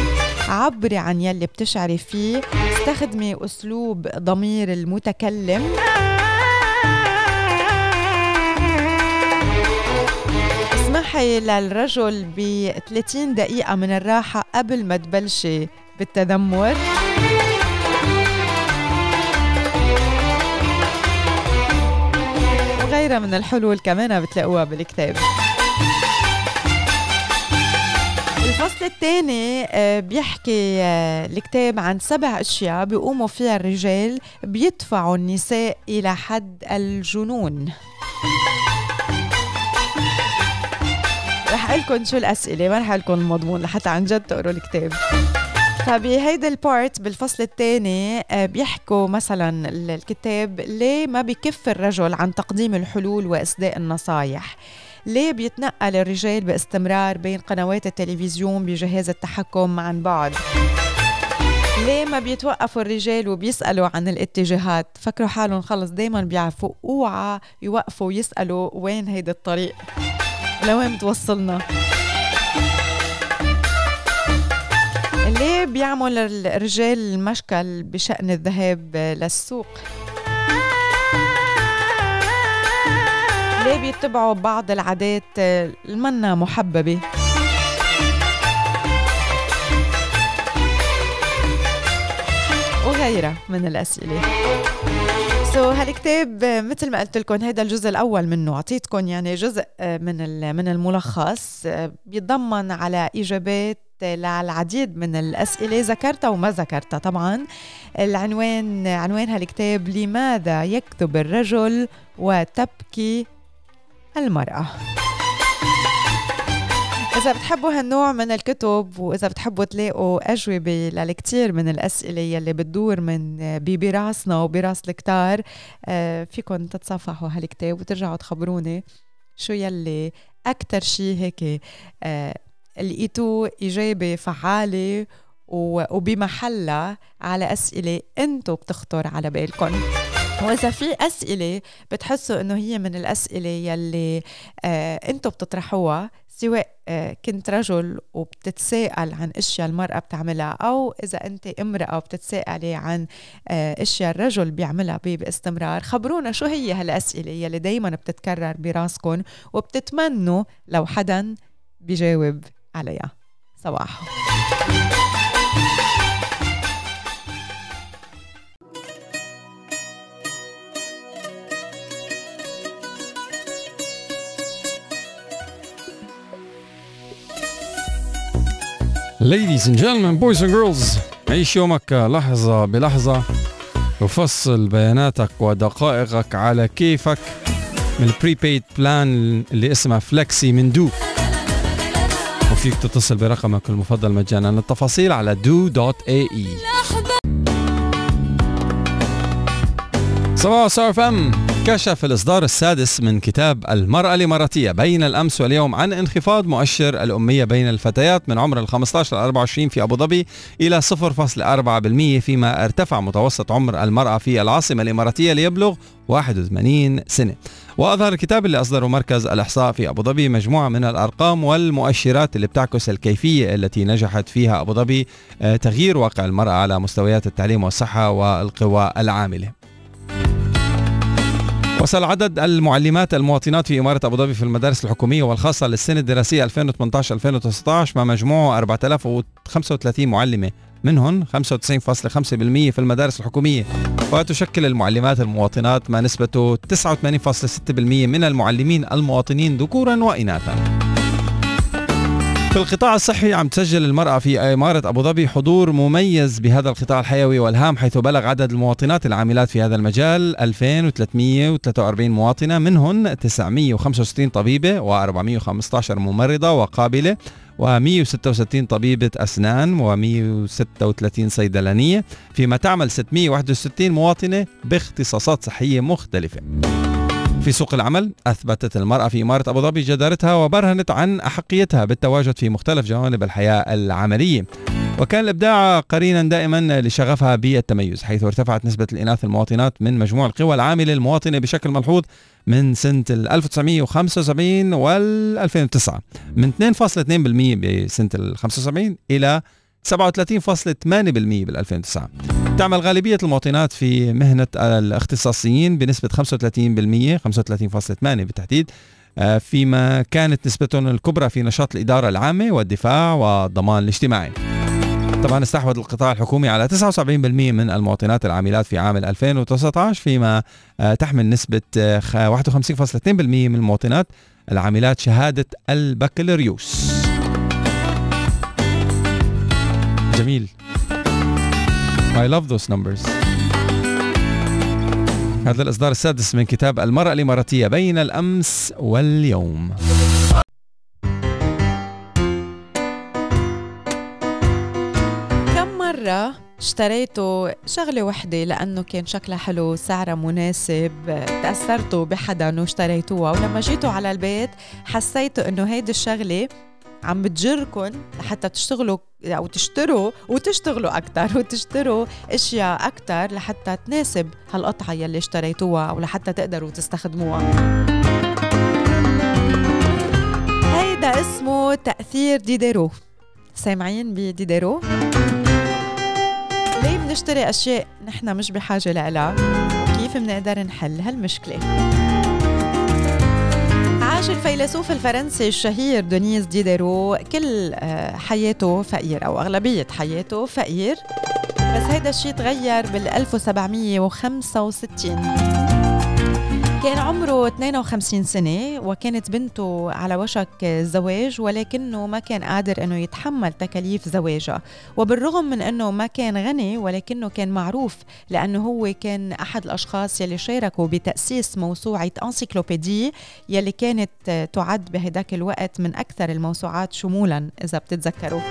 عبري عن يلي بتشعري فيه استخدمي أسلوب ضمير المتكلم. اسمحي للرجل ب 30 دقيقة من الراحة قبل ما تبلشي بالتذمر. وغيرها من الحلول كمان بتلاقوها بالكتاب. الفصل الثاني آه، بيحكي آه، الكتاب عن سبع أشياء بيقوموا فيها الرجال بيدفعوا النساء إلى حد الجنون. لكم شو الأسئلة؟ ما رح لكم المضمون لحتى عن جد تقروا الكتاب. فبهيدا البارت بالفصل الثاني آه، بيحكوا مثلا الكتاب ليه ما بكف الرجل عن تقديم الحلول واسداء النصايح؟ ليه بيتنقل الرجال باستمرار بين قنوات التلفزيون بجهاز التحكم عن بعد؟ ليه ما بيتوقفوا الرجال وبيسألوا عن الاتجاهات؟ فكروا حالهم خلص دايما بيعرفوا أوعى يوقفوا ويسألوا وين هيدا الطريق. لوين بتوصلنا ليه بيعمل الرجال المشكل بشأن الذهاب للسوق؟ ليه بيتبعوا بعض العادات المنا محببة؟ وغيرها من الأسئلة. سو so, هالكتاب مثل ما قلت لكم هذا الجزء الأول منه. أعطيتكم يعني جزء من من الملخص. بيتضمن على إجابات للعديد من الأسئلة ذكرتها وما ذكرتها طبعا. العنوان عنوان هالكتاب لماذا يكذب الرجل وتبكي المرأة؟ إذا بتحبوا هالنوع من الكتب وإذا بتحبوا تلاقوا أجوبة للكثير من الأسئلة يلي بتدور من براسنا وبراس الكتار آه، فيكم تتصفحوا هالكتاب وترجعوا تخبروني شو يلي أكتر شي هيك آه، لقيتوا إجابة فعالة وبمحلها على أسئلة أنتوا بتخطر على بالكم وإذا في أسئلة بتحسوا إنه هي من الأسئلة يلي آه أنتوا بتطرحوها سواء آه كنت رجل وبتتساءل عن أشياء المرأة بتعملها أو إذا أنت امرأة وبتتساءلي عن آه أشياء الرجل بيعملها باستمرار خبرونا شو هي هالأسئلة يلي دايما بتتكرر براسكم وبتتمنوا لو حدا بيجاوب عليها. صباح Ladies and gentlemen, boys and girls عيش يومك لحظة بلحظة. وفصل بياناتك ودقائقك على كيفك من ال prepaid plan اللي اسمها Flexi من du. وفيك تتصل برقمك المفضل مجانا. التفاصيل على du.ae صباح صار فم كشف الإصدار السادس من كتاب المرأة الإماراتية. بين الأمس واليوم عن انخفاض مؤشر الأمية بين الفتيات من عمر ال 15 ل 24 في أبو ظبي إلى 0.4% فيما ارتفع متوسط عمر المرأة في العاصمة الإماراتية ليبلغ 81 سنة. وأظهر الكتاب اللي أصدره مركز الإحصاء في أبو ظبي مجموعة من الأرقام والمؤشرات اللي بتعكس الكيفية التي نجحت فيها أبو ظبي آه، تغيير واقع المرأة على مستويات التعليم والصحة والقوى العاملة. وصل عدد المعلمات المواطنات في إمارة أبو ظبي في المدارس الحكومية والخاصة للسنة الدراسية 2018-2019 مع مجموعه 4035 معلمة. منهم 95.5% في المدارس الحكومية. وتشكل المعلمات المواطنات ما نسبته 89.6% من المعلمين المواطنين ذكورا وإناثا. في القطاع الصحي عم تسجل المرأة في إمارة أبو ظبي حضور مميز بهذا القطاع الحيوي والهام حيث بلغ عدد المواطنات العاملات في هذا المجال 2343 مواطنة منهن 965 طبيبة و415 ممرضة وقابلة و166 طبيبة أسنان و136 صيدلانية. فيما تعمل 661 مواطنة باختصاصات صحية مختلفة. في سوق العمل أثبتت المرأة في إمارة أبو ظبي جدارتها وبرهنت عن أحقيتها بالتواجد في مختلف جوانب الحياة العملية. وكان الإبداع قرينا دائما لشغفها بالتميز حيث ارتفعت نسبة الإناث المواطنات من مجموع القوى العاملة المواطنة بشكل ملحوظ من سنة 1975 وال 2009 من 2.2% بسنة ال 75 إلى 37.8% بال 2009 تعمل غالبية المواطنات في مهنة الاختصاصيين بنسبة 35% 35.8 بالتحديد آه، فيما كانت نسبتهم الكبرى في نشاط الإدارة العامة والدفاع والضمان الاجتماعي. طبعا استحوذ القطاع الحكومي على 79% من المواطنات العاملات في عام 2019 فيما آه، تحمل نسبة 51.2% آه، من المواطنات العاملات شهادة البكالوريوس. جميل. I love those numbers. هذا الإصدار السادس من كتاب المرأة الإماراتية بين الأمس واليوم. كم مرة اشتريته شغلة وحدة لأنه كان شكلها حلو سعرها مناسب تأثرتوا بحدا واشتريتوها ولما جيتوا على البيت حسيتوا إنه هيدي الشغلة عم بتجركم لحتى تشتغلوا أو تشتروا وتشتغلوا أكثر [LAUGHS] وتشتروا أشياء أكثر لحتى تناسب هالقطعة يلي اشتريتوها أو لحتى تقدروا تستخدموها. هيدا اسمه تأثير ديديرو. سامعين بديديرو؟ ليه بنشتري أشياء نحن مش بحاجة لها؟ وكيف بنقدر نحل هالمشكلة؟ عاش الفيلسوف الفرنسي الشهير دونيز ديديرو كل آه، حياته فقير أو أغلبية حياته فقير. بس هيدا الشيء تغير بال 1765 كان عمره 52 سنة وكانت بنته على وشك الزواج ولكنه ما كان قادر إنه يتحمل تكاليف زواجها. وبالرغم من إنه ما كان غني ولكنه كان معروف لأنه هو كان أحد الأشخاص يلي شاركوا بتأسيس موسوعة Encyclopédie يلي كانت تعد بهداك الوقت من أكثر الموسوعات شمولا إذا بتتذكروا.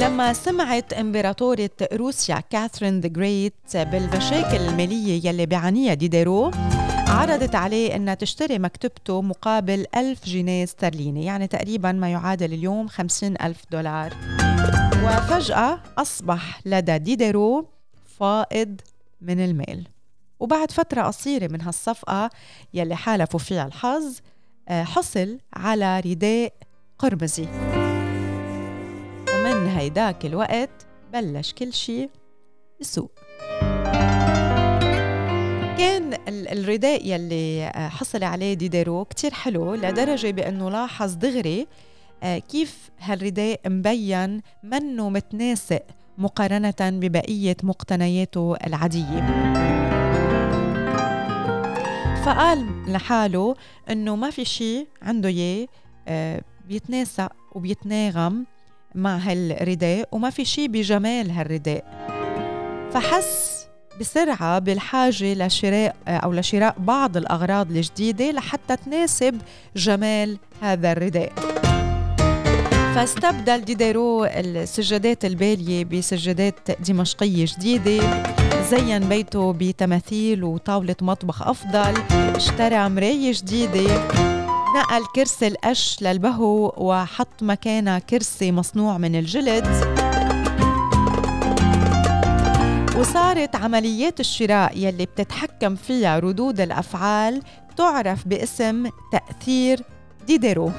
لما سمعت امبراطورة روسيا كاثرين the Great بالمشاكل المالية يلي بيعانيها ديديرو عرضت عليه إنها تشتري مكتبته مقابل ألف جنيه استرليني يعني تقريبا ما يعادل اليوم خمسين ألف دولار. وفجأة أصبح لدى ديديرو فائض من المال. وبعد فترة قصيرة من هالصفقة يلي حالفه فيها الحظ آه، حصل على رداء قرمزي. ومن هيداك الوقت بلش كل شيء يسوء كان الرداء يلي آه، حصل عليه ديديرو كتير حلو لدرجة بأنه لاحظ دغري آه، كيف هالرداء مبين منه متناسق مقارنة ببقية مقتنياته العادية. فقال لحاله إنه ما في شيء عنده إياه آه، بيتناسق وبيتناغم مع هالرداء وما في شيء بجمال هالرداء. فحس بسرعة بالحاجة لشراء أو لشراء بعض الأغراض الجديدة لحتى تناسب جمال هذا الرداء. فاستبدل ديديرو السجادات البالية بسجادات دمشقية جديدة زين بيته بتماثيل وطاولة مطبخ أفضل اشترى مراية جديدة. نقل كرسي القش للبهو وحط مكانها كرسي مصنوع من الجلد. وصارت عمليات الشراء يلي بتتحكم فيها ردود الأفعال تعرف باسم تأثير ديديرو.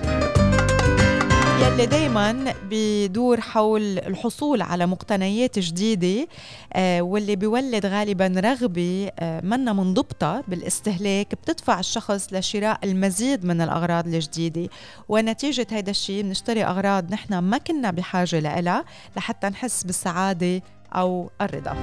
يلي دايما بيدور حول الحصول على مقتنيات جديدة آه واللي بيولد غالبا رغبة آه منا منضبطة بالاستهلاك بتدفع الشخص لشراء المزيد من الأغراض الجديدة. ونتيجة هذا الشيء بنشتري أغراض نحن ما كنا بحاجة لها لحتى نحس بالسعادة أو الرضا.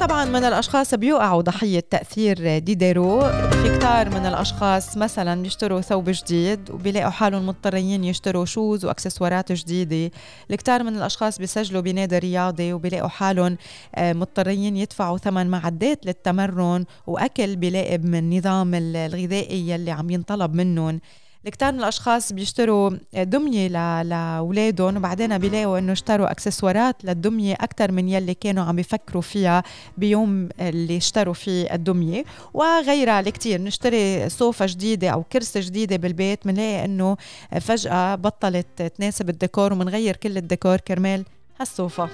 طبعا من الأشخاص بيوقعوا ضحية تأثير ديديرو. في كتار من الأشخاص مثلا بيشتروا ثوب جديد وبيلاقوا حالهم مضطرين يشتروا shoes وأكسسوارات جديدة. الكتار من الأشخاص بيسجلوا بنادي رياضي وبيلاقوا حالهم آه، مضطرين يدفعوا ثمن معدات للتمرن وأكل بيلائم من النظام الغذائي يلي عم ينطلب منهم. الكتار من الأشخاص بيشتروا دمية لأولادهم وبعدين بيلاقوا إنه اشتروا أكسسوارات للدمية أكثر من يلي كانوا عم يفكروا فيها بيوم اللي اشتروا فيه الدمية. وغيرها الكثير نشتري صوفة جديدة أو كرسي جديدة بالبيت بنلاقي إنه فجأة بطلت تناسب الديكور ومنغير كل الديكور كرمال هالصوفة.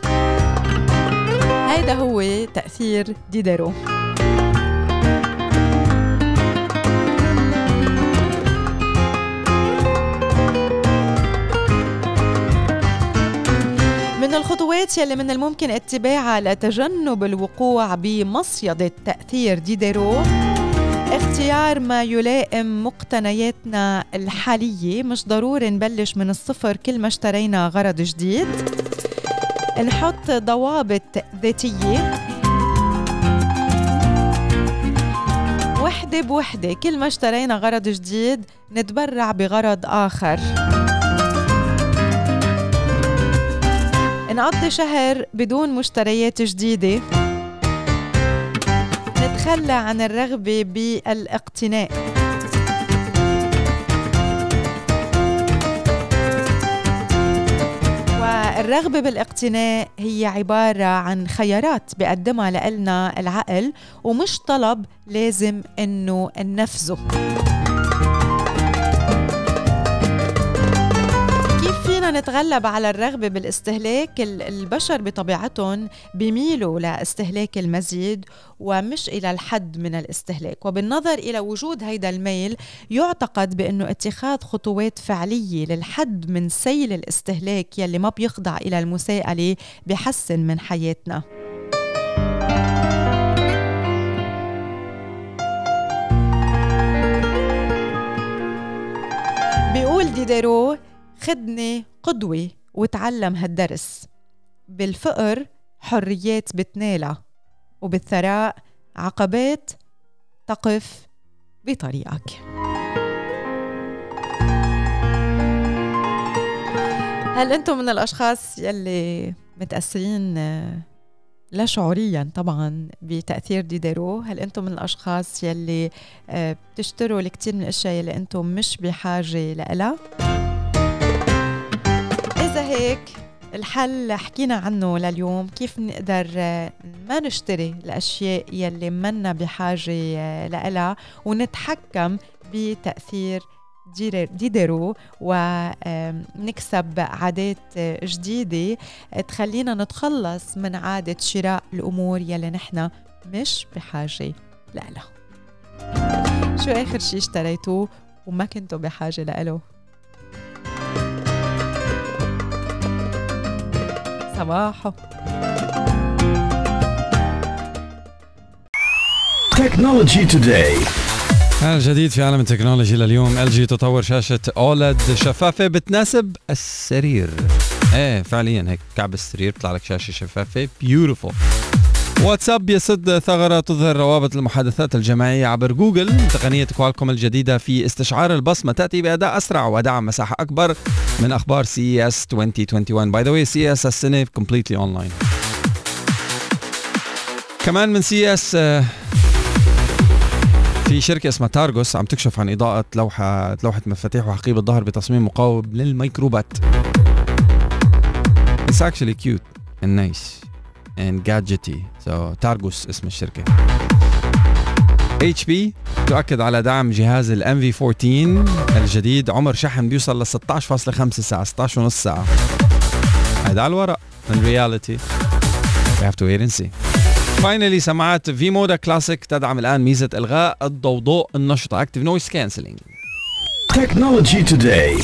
هيدا هو تأثير ديديرو. من الخطوات يلي من الممكن اتباعها لتجنب الوقوع بمصيدة تأثير ديديرو اختيار ما يلائم مقتنياتنا الحالية. مش ضروري نبلش من الصفر كل ما اشترينا غرض جديد. نحط ضوابط ذاتية. وحدة بوحدة كل ما اشترينا غرض جديد نتبرع بغرض آخر. نقضي شهر بدون مشتريات جديدة. نتخلى عن الرغبة بالاقتناء. والرغبة بالاقتناء هي عبارة عن خيارات بقدمها لنا العقل ومش طلب لازم إنه ننفذه. نتغلب على الرغبة بالاستهلاك البشر بطبيعتهم بيميلوا لاستهلاك المزيد ومش إلى الحد من الاستهلاك. وبالنظر إلى وجود هيدا الميل يعتقد بأنه اتخاذ خطوات فعلية للحد من سيل الاستهلاك يلي ما بيخضع إلى المساءلة بحسن من حياتنا. بيقول ديديرو خدني قدوة وتعلم هالدرس. بالفقر حريات بتنالها وبالثراء عقبات تقف بطريقك. هل أنتم من الأشخاص يلي متأثرين لا شعوريا طبعا بتأثير ديديرو هل أنتم من الأشخاص يلي آه، بتشتروا الكثير من الأشياء يلي أنتم مش بحاجة لها إذا هيك الحل حكينا عنه لليوم كيف نقدر ما نشتري الأشياء يلي منا بحاجة لها ونتحكم بتأثير ديدرو ونكسب عادات جديدة تخلينا نتخلص من عادة شراء الأمور يلي نحن مش بحاجة لها شو آخر شي اشتريتوه وما كنتوا بحاجة لإله صباحو. Technology Today الجديد في عالم التكنولوجي لليوم. LG تطور شاشة OLED شفافة بتناسب السرير. إيه فعليا هيك كعب السرير بيطلع لك شاشة شفافة. beautiful واتساب يسد ثغرة تظهر روابط المحادثات الجماعية عبر جوجل. تقنية كوالكوم الجديدة في استشعار البصمة تأتي بأداء أسرع ودعم مساحة أكبر من أخبار CES 2021 by the way CES السنة completely online كمان من CES آه، في شركة اسمها Targus عم تكشف عن إضاءة لوحة لوحة مفاتيح وحقيبة ظهر بتصميم مقاوم للميكروبات. It's actually cute and nice. And gadgety. So Targus اسم الشركة HP تؤكد على دعم جهاز ال Envy 14 الجديد. عمر شحن بيوصل ل 16.5 ساعة 16 ونص ساعة. هيدا على الورق in reality we have to wait and see. finally سماعات V-Moda Classic تدعم الآن ميزة إلغاء الضوضاء النشطة. Active Noise Cancelling. Technology Today.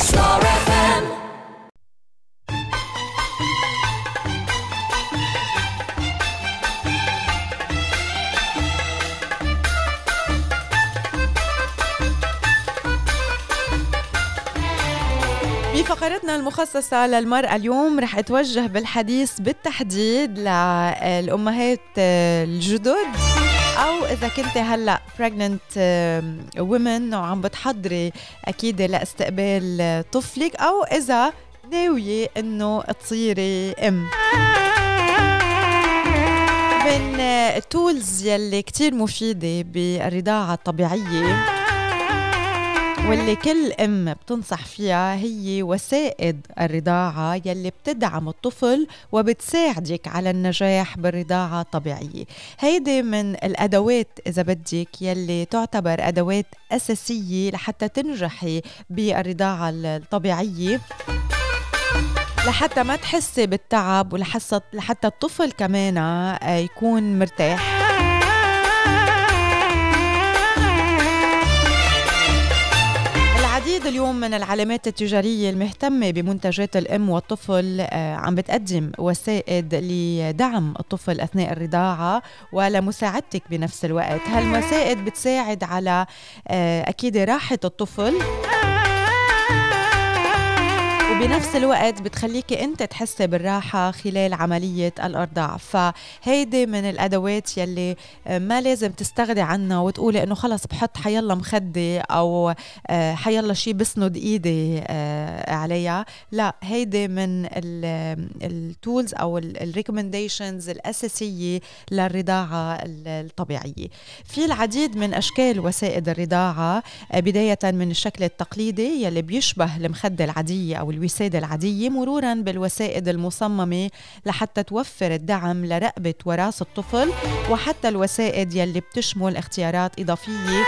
بفقرتنا المخصصة للمرأة اليوم رح أتوجه بالحديث بالتحديد للأمهات الجدد أو إذا كنت هلأ pregnant women وعم بتحضري أكيد لاستقبال طفلك أو إذا ناوية إنه تصيري أم. من التولز يلي كتير مفيدة بالرضاعة الطبيعية واللي كل أم بتنصح فيها هي وسائد الرضاعة يلي بتدعم الطفل وبتساعدك على النجاح بالرضاعة الطبيعية. هيدي من الأدوات إذا بدك يلي تعتبر أدوات أساسية لحتى تنجحي بالرضاعة الطبيعية. لحتى ما تحسي بالتعب ولحتى الطفل كمان يكون مرتاح. اليوم من العلامات التجارية المهتمة بمنتجات الأم والطفل آه، عم بتقدم وسائد لدعم الطفل أثناء الرضاعة ولمساعدتك بنفس الوقت. هالمسائد بتساعد على آه، أكيد راحة الطفل. وبنفس الوقت بتخليكي انت تحسي بالراحة خلال عملية الأرضاع. فهيدي من الأدوات يلي آه، ما لازم تستغني عنها وتقولي إنه خلص بحط حيلا مخدة أو آه، حيلا شيء بسند إيدي آه، عليها. لا هيدي من ال tools أو ال recommendations الأساسية للرضاعة الطبيعية. في العديد من أشكال وسائد الرضاعة بداية من الشكل التقليدي يلي بيشبه المخدة العادية أو الوسادة العادية مرورا بالوسائد المصممة لحتى توفر الدعم لرقبة وراس الطفل وحتى الوسائد يلي بتشمل اختيارات إضافية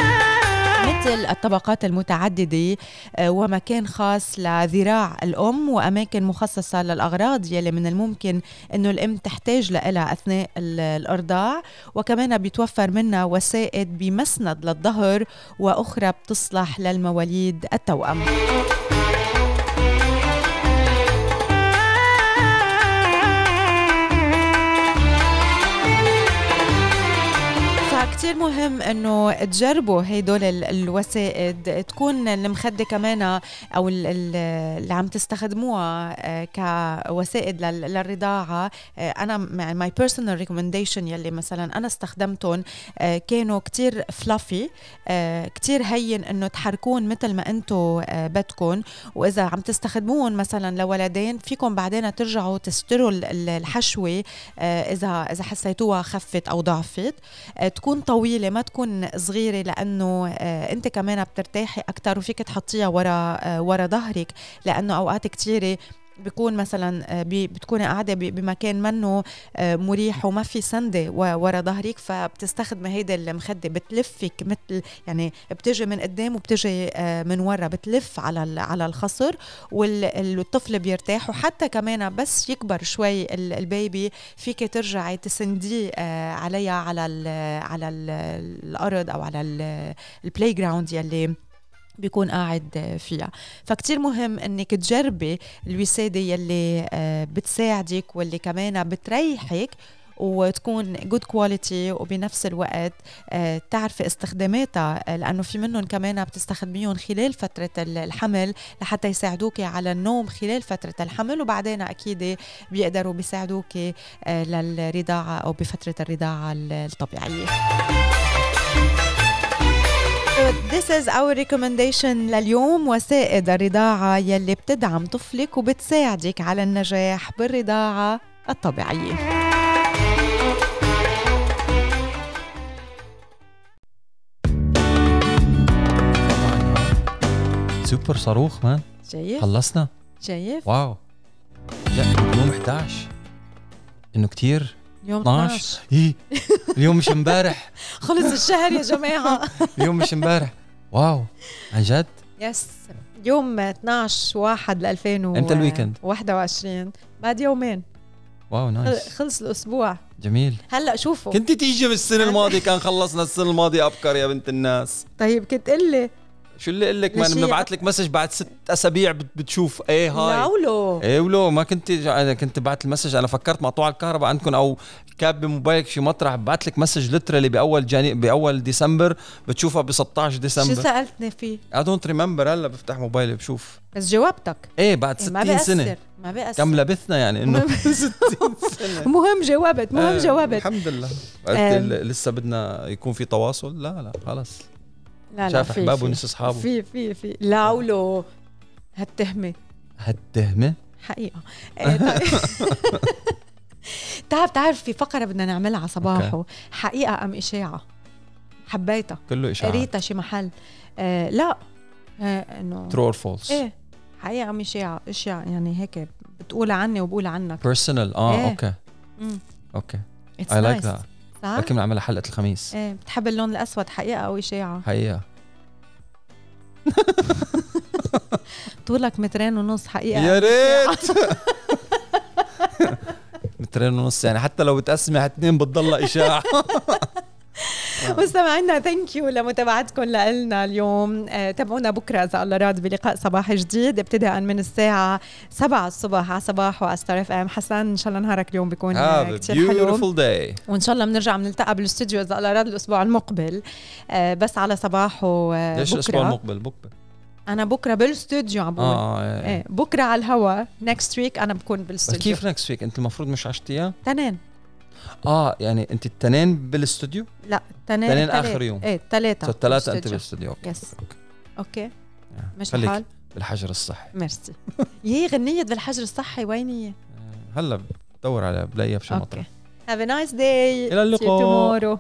مثل الطبقات المتعددة آه، ومكان خاص لذراع الأم وأماكن مخصصة للأغراض يلي من الممكن أنه الأم تحتاج لها أثناء الإرضاع. وكمان بيتوفر منها وسائد بمسند للظهر وأخرى بتصلح للمواليد التوأم. كتير مهم إنه تجربوا هدول الوسائد تكون المخدة كمان أو اللي عم تستخدموها آه، كوسائد للرضاعة. آه، أنا my personal recommendation يلي مثلا أنا استخدمتهم آه، كانوا كتير fluffy كتير هين إنه تحركون مثل ما أنتم بدكم وإذا عم تستخدموهم مثلا لولدين فيكم بعدين ترجعوا تستروا الحشوة اذا إذا حسيتوها خفت أو ضعفت. تكون طويله ما تكون صغيرة لأنه آه، أنت كمان بترتاحي أكثر وفيك تحطيها ورا آه، ورا ظهرك لأنه أوقات كثيره بيكون مثلا آه، بتكوني قاعدة بمكان منه مريح وما في سندة ورا ظهرك فبتستخدمي هيدا المخدة بتلفك مثل يعني بتجي من قدام وبتجي من ورا بتلف على على الخصر والطفل بيرتاح. وحتى كمان بس يكبر شوي ال baby فيك ترجعي تسنديه عليها على على ال الأرض أو على ال playground يلي بيكون قاعد فيها. فكتير مهم إنك تجربي الوسادة يلي آه، بتساعدك واللي كمان بتريحك وتكون good quality وبنفس الوقت آه، تعرفي استخداماتها آه، لأنه في منهم كمان بتستخدميهم خلال فترة الحمل لحتى يساعدوك على النوم خلال فترة الحمل وبعدين أكيد بيقدروا بيساعدوك للرضاعة أو بفترة الرضاعة الطبيعية. This is our recommendation لليوم وسائد الرضاعة يلي بتدعم طفلك وبتساعدك على النجاح بالرضاعة الطبيعية. سوبر صاروخ man. شايف؟ خلصنا؟ شايف؟ wow. لا محتاج 11 إنه كتير يوم 12 12 إيه. اليوم مش امبارح. [LAUGHS] خلص الشهر يا جماعة. [LAUGHS] اليوم مش امبارح. wow. عن جد؟ yes يوم 12 1 ل 2000 إمتى ال weekend؟ 21 بعد يومين. wow nice خلص الأسبوع. جميل. هلأ شوفوا. كنت تيجي بالسنة الماضيه كان خلصنا السنة الماضيه أبكر يا بنت الناس. طيب كنت قل لي شو اللي أقول لك؟ ما. ببعث لك مسج بعد ست أسابيع بت- بتشوف. إيه هاي. لاولو إيه ولو ما كنت أنا كنت بعت المسج أنا فكرت مقطوع الكهرباء عندكم أو كاب بموبايلك شي مطرح بعت لك مسج لترالي بأول جاني بأول ديسمبر بتشوفها ب 16 شو ديسمبر سألتني فيه؟ اي دونت ريمبر هلا بفتح موبايلي بشوف. بس جاوبتك إيه بعد إيه، ما 60 سنة. بيأثر ما بيأثر كم لبثنا يعني إنه [LAUGHS] [LAUGHS] 60 [LAUGHS] سنة. مهم جاوبت مهم آه، جاوبت الحمد لله. آه. لسه بدنا يكون في تواصل. لا لا خلص لا لا شاف احبابه في. ونس أصحابه. في في في. لا ولو هالتهمه هالتهمه حقيقة. إيه، طيب. [LAUGHS] تعرف تعرف في فقرة بدنا نعملها صباحو حقيقة أم إشاعة؟ حبيتها. كله إشاعات. قريتها شي محل. آه لا. آه إنه true or false إيه. حقيقة أم إشاعة. إشاعة يعني هيك بتقول عني وبقول عنك. personal آه إيه. okay. مم. okay. It's I like. that صح؟ لكن نعملها حلقه الخميس. إيه بتحب اللون الأسود حقيقة أو إشاعة حقيقة. [LAUGHS] طولك مترين ونص حقيقة. يا. ريت. [LAUGHS] مترين ونص يعني حتى لو بتقسمي على اثنين بتضلها إشاعة. [LAUGHS] مستمعينا thank you لمتابعتكم لنا اليوم. آه، تابعونا بكرة إذا الله راد بلقاء صباحي جديد ابتداء من الساعة 7 الصبح على صباحو ع ستار إف إم. حسن إن شاء الله نهارك اليوم بيكون آه، كثير حلو. day وإن شاء الله بنرجع بنلتقى بالاستوديو إذا الله راد الأسبوع المقبل. آه، بس على صباحو آه، ليش الأسبوع المقبل؟ بكرة. أنا بكرة بالاستوديو عم بقول. آه آه إيه بكرة على الهوا next week أنا بكون بالاستوديو كيف next week أنت المفروض مش 10 أيام تنين. آه يعني انت التنين بالاستوديو لا تنين تنين تلات. آخر يوم. إيه ثلاثة so الثلاثه انت بالاستوديو okay yes okay آه. مش خليك الحال بالحجر الصحي ميرسي [LAUGHS] يي غنية بالحجر الصحي وين هي؟ آه، هلا بدور على بلاقيها بشي مطرح okay Have a nice day إلى See you اللقاء. tomorrow